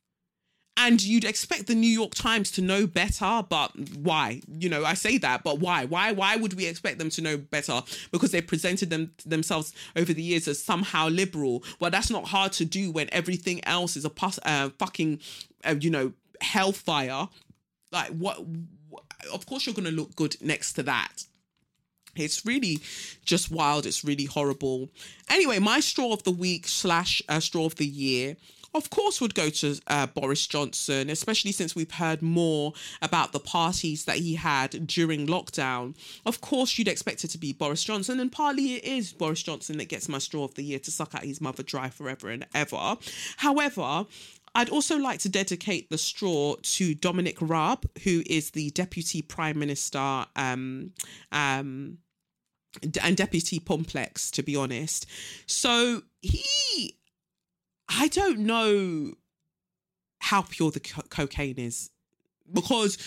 and you'd expect the New York Times to know better, but why? You know, I say that, but why? Why? Why would we expect them to know better? Because they presented them themselves over the years as somehow liberal. Well, that's not hard to do when everything else is a pus- uh, fucking, uh, you know, hellfire. Like what? Of course, you're going to look good next to that. It's really just wild. It's really horrible. Anyway, my straw of the week slash uh, straw of the year of course would go to uh, Boris Johnson, especially since we've heard more about the parties that he had during lockdown. Of course, you'd expect it to be Boris Johnson, and partly it is Boris Johnson that gets my straw of the year to suck out his mother dry forever and ever. However, I'd also like to dedicate the straw to Dominic Raab, who is the Deputy Prime Minister um, um, and Deputy Complex, to be honest. So he I don't know how pure the co- cocaine is because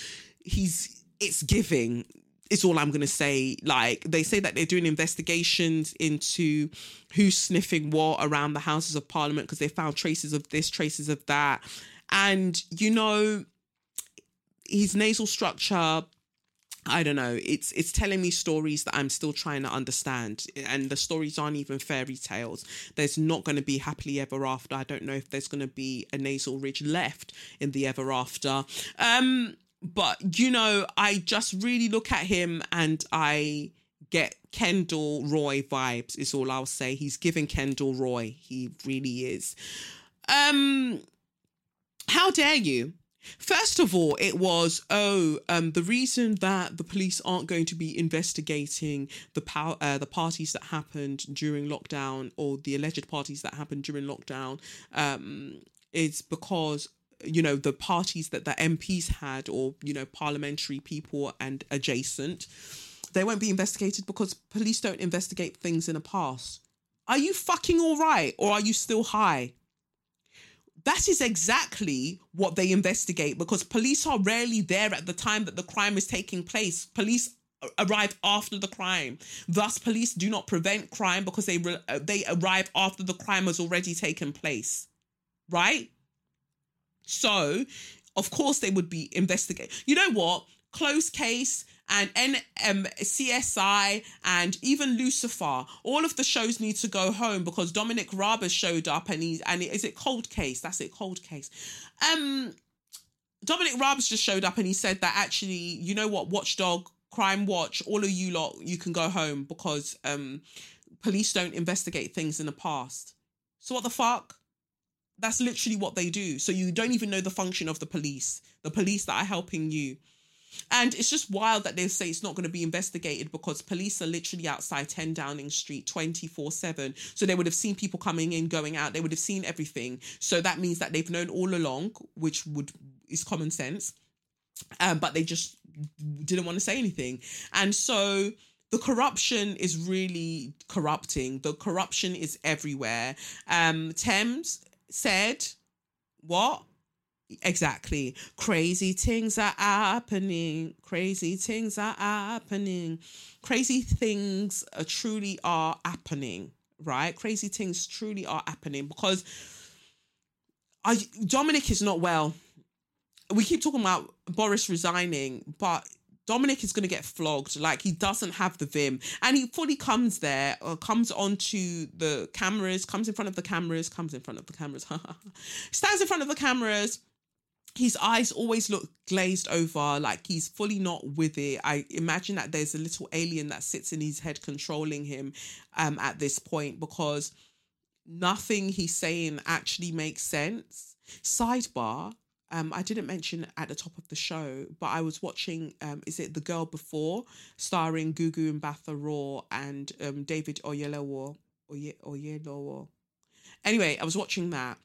he's it's giving it's all I'm going to say. Like they say that they're doing investigations into who's sniffing what around the Houses of Parliament because they found traces of this, traces of that. And, you know, his nasal structure I don't know. It's it's telling me stories that I'm still trying to understand, and the stories aren't even fairy tales. There's not going to be happily ever after. I don't know if there's going to be a nasal ridge left in the ever after. Um, but you know, I just really look at him and I get Kendall Roy vibes. Is all I'll say. He's giving Kendall Roy. He really is. Um, how dare you? First of all, it was oh, um, the reason that the police aren't going to be investigating the power, uh, the parties that happened during lockdown or the alleged parties that happened during lockdown, um, is because you know the parties that the MPs had or you know parliamentary people and adjacent, they won't be investigated because police don't investigate things in the past. Are you fucking all right, or are you still high? That is exactly what they investigate because police are rarely there at the time that the crime is taking place. Police arrive after the crime. Thus, police do not prevent crime because they re- uh, they arrive after the crime has already taken place. Right? So, of course, they would be investigating. You know what? Close case and N um, CSI and even Lucifer. All of the shows need to go home because Dominic Raab showed up and he's and is it Cold Case? That's it, Cold Case. Um, Dominic Raab's just showed up and he said that actually, you know what, Watchdog, Crime Watch, all of you lot, you can go home because um, police don't investigate things in the past. So what the fuck? That's literally what they do. So you don't even know the function of the police, the police that are helping you. And it's just wild that they say it's not going to be investigated because police are literally outside 10 Downing Street 24 7. So they would have seen people coming in, going out, they would have seen everything. So that means that they've known all along, which would is common sense. Um, but they just didn't want to say anything. And so the corruption is really corrupting. The corruption is everywhere. Um, Thames said, What? Exactly. Crazy things are happening. Crazy things are happening. Crazy things are truly are happening, right? Crazy things truly are happening because I, Dominic is not well. We keep talking about Boris resigning, but Dominic is going to get flogged. Like he doesn't have the vim, and he fully comes there, or comes onto the cameras, comes in front of the cameras, comes in front of the cameras, stands in front of the cameras. His eyes always look glazed over, like he's fully not with it. I imagine that there's a little alien that sits in his head controlling him um, at this point because nothing he's saying actually makes sense. Sidebar, um, I didn't mention at the top of the show, but I was watching, um, is it The Girl Before, starring Gugu Mbatha Raw and um, David Oyelowo. Oye, Oyelowo. Anyway, I was watching that.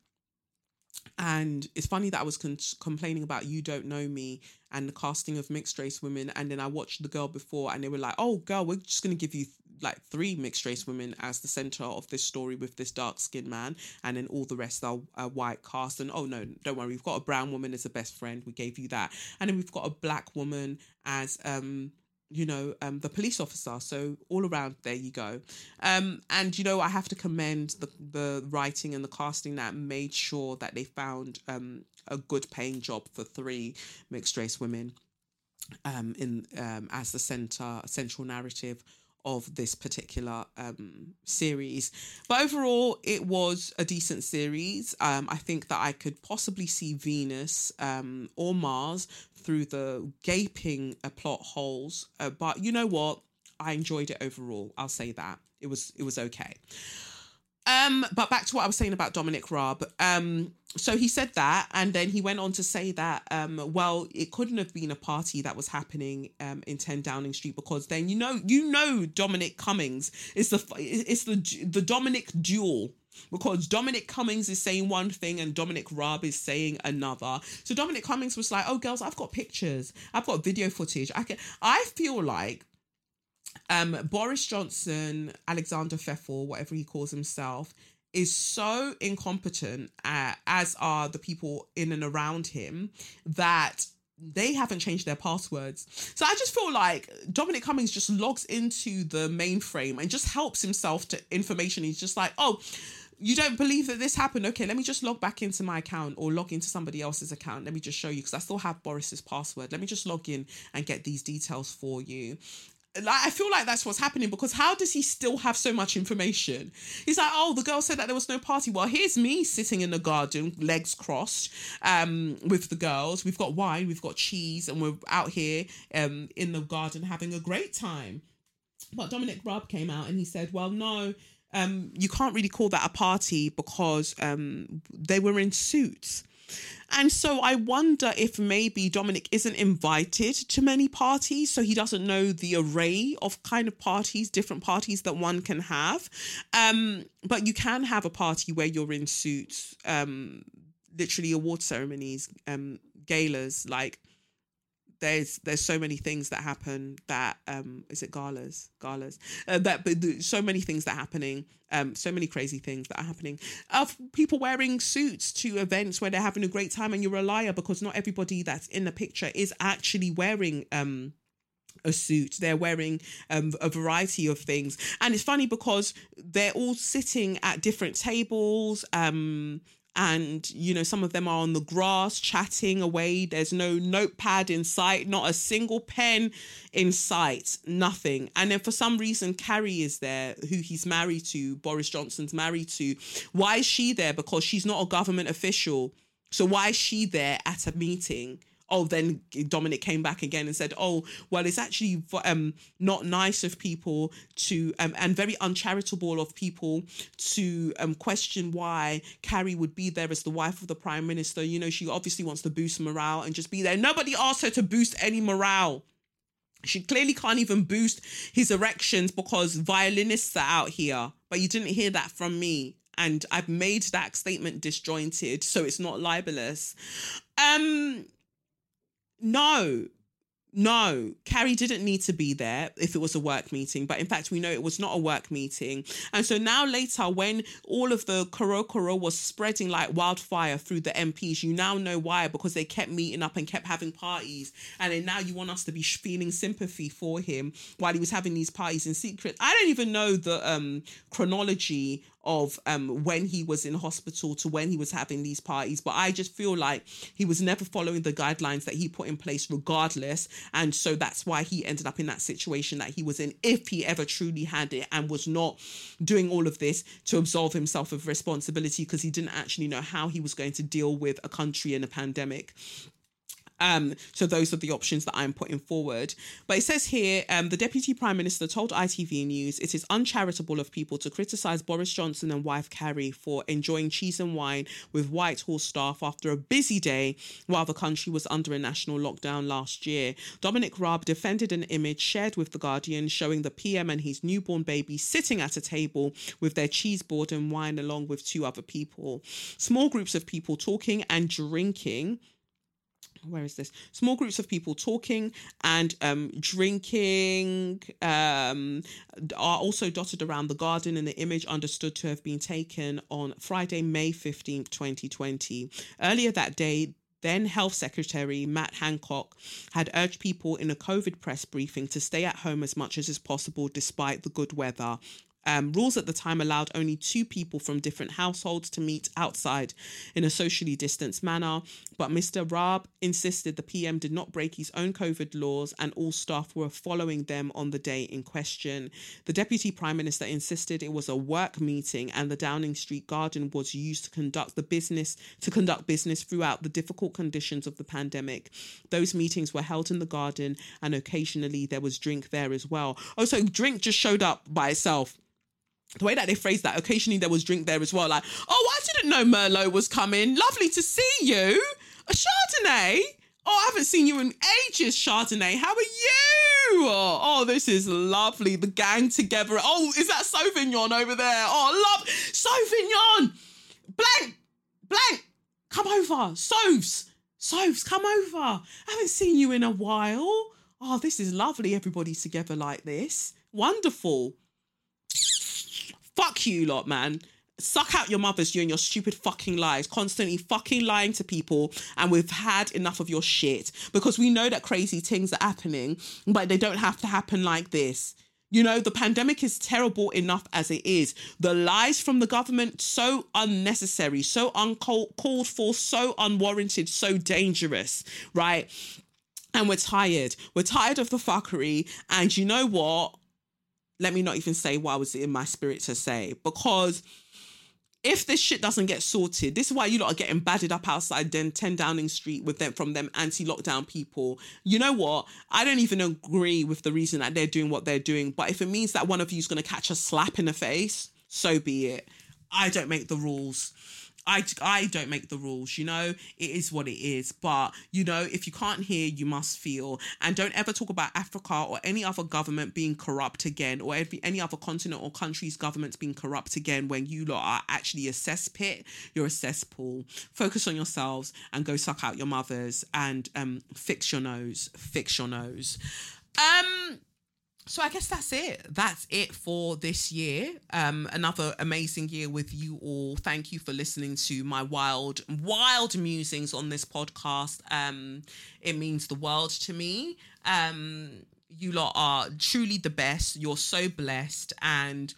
And it's funny that I was con- complaining about You Don't Know Me and the casting of mixed race women. And then I watched The Girl Before and they were like, oh, girl, we're just going to give you like three mixed race women as the center of this story with this dark skinned man, and then all the rest are white cast. And oh no, don't worry, we've got a brown woman as a best friend. We gave you that, and then we've got a black woman as um you know um the police officer. So all around there you go. Um and you know i have to commend the the writing and the casting that made sure that they found um a good paying job for three mixed race women um in um as the center central narrative of this particular um, series. But overall, it was a decent series. Um, I think that I could possibly see Venus um, or Mars through the gaping uh, plot holes. Uh, but you know what? I enjoyed it overall. I'll say that it was it was okay. Um, but back to what I was saying about Dominic Raab. Um, so he said that, and then he went on to say that, um, well, it couldn't have been a party that was happening um, in 10 Downing Street because then you know, you know, Dominic Cummings is the it's the the Dominic duel because Dominic Cummings is saying one thing and Dominic Raab is saying another. So Dominic Cummings was like, "Oh, girls, I've got pictures, I've got video footage. I can." I feel like um, Boris Johnson, Alexander Pfeffel, whatever he calls himself, is so incompetent, uh, as are the people in and around him, that they haven't changed their passwords. So I just feel like Dominic Cummings just logs into the mainframe and just helps himself to information. He's just like, oh, you don't believe that this happened? Okay, let me just log back into my account or log into somebody else's account. Let me just show you because I still have Boris's password. Let me just log in and get these details for you like I feel like that's what's happening because how does he still have so much information? He's like, oh, the girl said that there was no party. Well, here's me sitting in the garden, legs crossed, um, with the girls. We've got wine, we've got cheese, and we're out here um in the garden having a great time. But Dominic Raab came out and he said, well, no, um, you can't really call that a party because um they were in suits. And so I wonder if maybe Dominic isn't invited to many parties, so he doesn't know the array of kind of parties, different parties that one can have. Um, but you can have a party where you're in suits, um, literally award ceremonies, um, galas, like there's there's so many things that happen that um is it galas? Galas. Uh, that but so many things that are happening um so many crazy things that are happening. Of people wearing suits to events where they're having a great time and you're a liar because not everybody that's in the picture is actually wearing um a suit. They're wearing um, a variety of things. And it's funny because they're all sitting at different tables um and you know some of them are on the grass chatting away. There's no notepad in sight not a single pen in sight nothing. And then for some reason carrie is there who he's married to boris johnson's married to. Why is she there? Because she's not a government official. So why is she there at a meeting oh then dominic came back again and said oh well it's actually um not nice of people to um, and very uncharitable of people to um question why carrie would be there as the wife of the prime minister. You know she obviously wants to boost morale and just be there. Nobody asked her to boost any morale. She clearly can't even boost his erections because violinists are out here. But you didn't hear that from me. And I've made that statement disjointed so it's not libelous. Um no, no, Carrie didn't need to be there if it was a work meeting, but in fact, we know it was not a work meeting. And so now, later, when all of the Korokoro was spreading like wildfire through the MPs, you now know why because they kept meeting up and kept having parties. And then now you want us to be feeling sympathy for him while he was having these parties in secret. I don't even know the um, chronology of um when he was in hospital to when he was having these parties. But i just feel like he was never following the guidelines that he put in place regardless. And so that's why he ended up in that situation that he was in if he ever truly had it and was not doing all of this to absolve himself of responsibility because he didn't actually know how he was going to deal with a country in a pandemic um, so those are the options that I'm putting forward. But it says here, um, the Deputy Prime Minister told ITV News it is uncharitable of people to criticise Boris Johnson and wife Carrie for enjoying cheese and wine with Whitehall staff after a busy day while the country was under a national lockdown last year. Dominic Raab defended an image shared with The Guardian showing the PM and his newborn baby sitting at a table with their cheese board and wine along with two other people. Small groups of people talking and drinking where is this? Small groups of people talking and um, drinking um, are also dotted around the garden, and the image understood to have been taken on Friday, May 15th, 2020. Earlier that day, then Health Secretary Matt Hancock had urged people in a COVID press briefing to stay at home as much as is possible despite the good weather. Um, rules at the time allowed only two people from different households to meet outside in a socially distanced manner, but Mr. Raab insisted the PM did not break his own COVID laws and all staff were following them on the day in question. The Deputy Prime Minister insisted it was a work meeting and the Downing Street Garden was used to conduct the business to conduct business throughout the difficult conditions of the pandemic. Those meetings were held in the garden and occasionally there was drink there as well. Oh, drink just showed up by itself the way that they phrased that, occasionally there was drink there as well. Like, oh, I didn't know Merlot was coming. Lovely to see you. A Chardonnay. Oh, I haven't seen you in ages, Chardonnay. How are you? Oh, oh, this is lovely. The gang together. Oh, is that Sauvignon over there? Oh, love Sauvignon. Blanc, blanc. Come over. Sovs. Sovs, come over. I haven't seen you in a while. Oh, this is lovely. Everybody's together like this. Wonderful. Fuck you lot, man. Suck out your mothers, you and your stupid fucking lies, constantly fucking lying to people. And we've had enough of your shit because we know that crazy things are happening, but they don't have to happen like this. You know, the pandemic is terrible enough as it is. The lies from the government, so unnecessary, so uncalled for, so unwarranted, so dangerous, right? And we're tired. We're tired of the fuckery. And you know what? Let me not even say what I was in my spirit to say because if this shit doesn't get sorted, this is why you lot are getting battered up outside then 10 Downing Street with them from them anti-lockdown people. You know what? I don't even agree with the reason that they're doing what they're doing. But if it means that one of you is gonna catch a slap in the face, so be it. I don't make the rules. I, I don't make the rules, you know, it is what it is. But, you know, if you can't hear, you must feel. And don't ever talk about Africa or any other government being corrupt again or every, any other continent or country's governments being corrupt again when you lot are actually a cesspit, you're a cesspool. Focus on yourselves and go suck out your mothers and um, fix your nose. Fix your nose. Um, so I guess that's it. That's it for this year. Um, another amazing year with you all. Thank you for listening to my wild, wild musings on this podcast. Um, it means the world to me. Um, you lot are truly the best. You're so blessed. And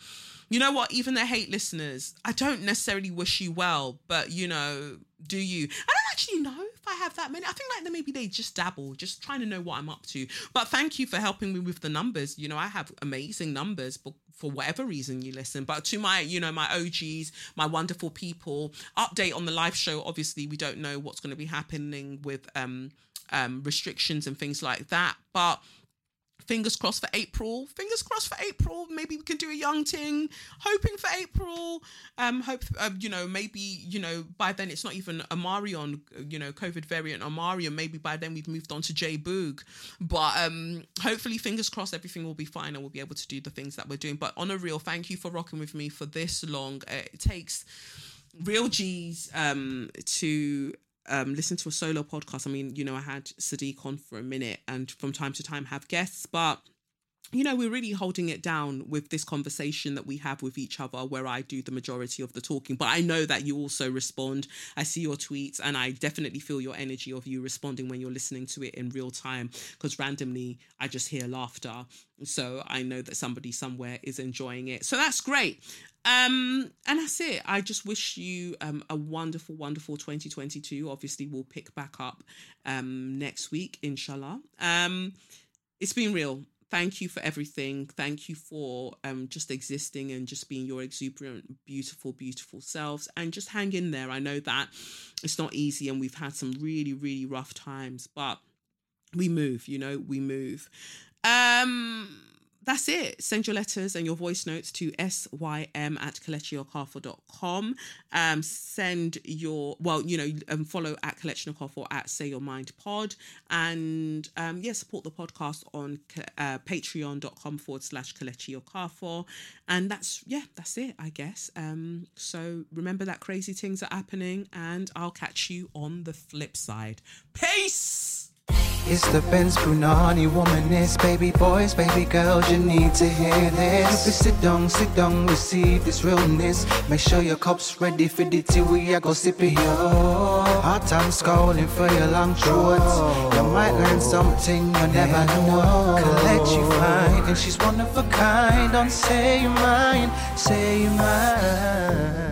you know what? Even the hate listeners, I don't necessarily wish you well, but you know, do you? I don't actually know I have that many. I think like maybe they just dabble, just trying to know what I'm up to. But thank you for helping me with the numbers. You know, I have amazing numbers, but for whatever reason you listen. But to my, you know, my OGs, my wonderful people, update on the live show. Obviously, we don't know what's going to be happening with um um restrictions and things like that, but fingers crossed for April. Fingers crossed for April. Maybe we can do a young ting. Hoping for April. Um, hope uh, you know maybe you know by then it's not even Omicron. You know, COVID variant Omicron. Maybe by then we've moved on to J Boog. But um, hopefully, fingers crossed, everything will be fine and we'll be able to do the things that we're doing. But on a real, thank you for rocking with me for this long. Uh, it takes real G's um to um, listen to a solo podcast. I mean, you know, I had Sadiq on for a minute and from time to time have guests, but you know, we're really holding it down with this conversation that we have with each other, where I do the majority of the talking. But I know that you also respond. I see your tweets, and I definitely feel your energy of you responding when you're listening to it in real time. Because randomly, I just hear laughter. So I know that somebody somewhere is enjoying it. So that's great. Um, and that's it. I just wish you um, a wonderful, wonderful 2022. Obviously, we'll pick back up um, next week, inshallah. Um, it's been real. Thank you for everything. Thank you for um, just existing and just being your exuberant, beautiful, beautiful selves. And just hang in there. I know that it's not easy and we've had some really, really rough times, but we move, you know, we move. Um, that's it. Send your letters and your voice notes to sym at kelechi Um, send your, well, you know, um, follow at Kelechi or at Say Your Mind Pod. And um, yeah, support the podcast on uh, patreon.com forward slash Okafor. And that's, yeah, that's it, I guess. Um, so remember that crazy things are happening, and I'll catch you on the flip side. Peace! It's the Benz Brunani womanist, baby boys, baby girls, you need to hear this. If sit down, sit down, receive this realness. Make sure your cup's ready for the tea, we are go sip it, yo. Hot time scrolling for your long throats. You might learn something you never know. Collect you find, and she's one of a kind. Don't say your mind, say your mind.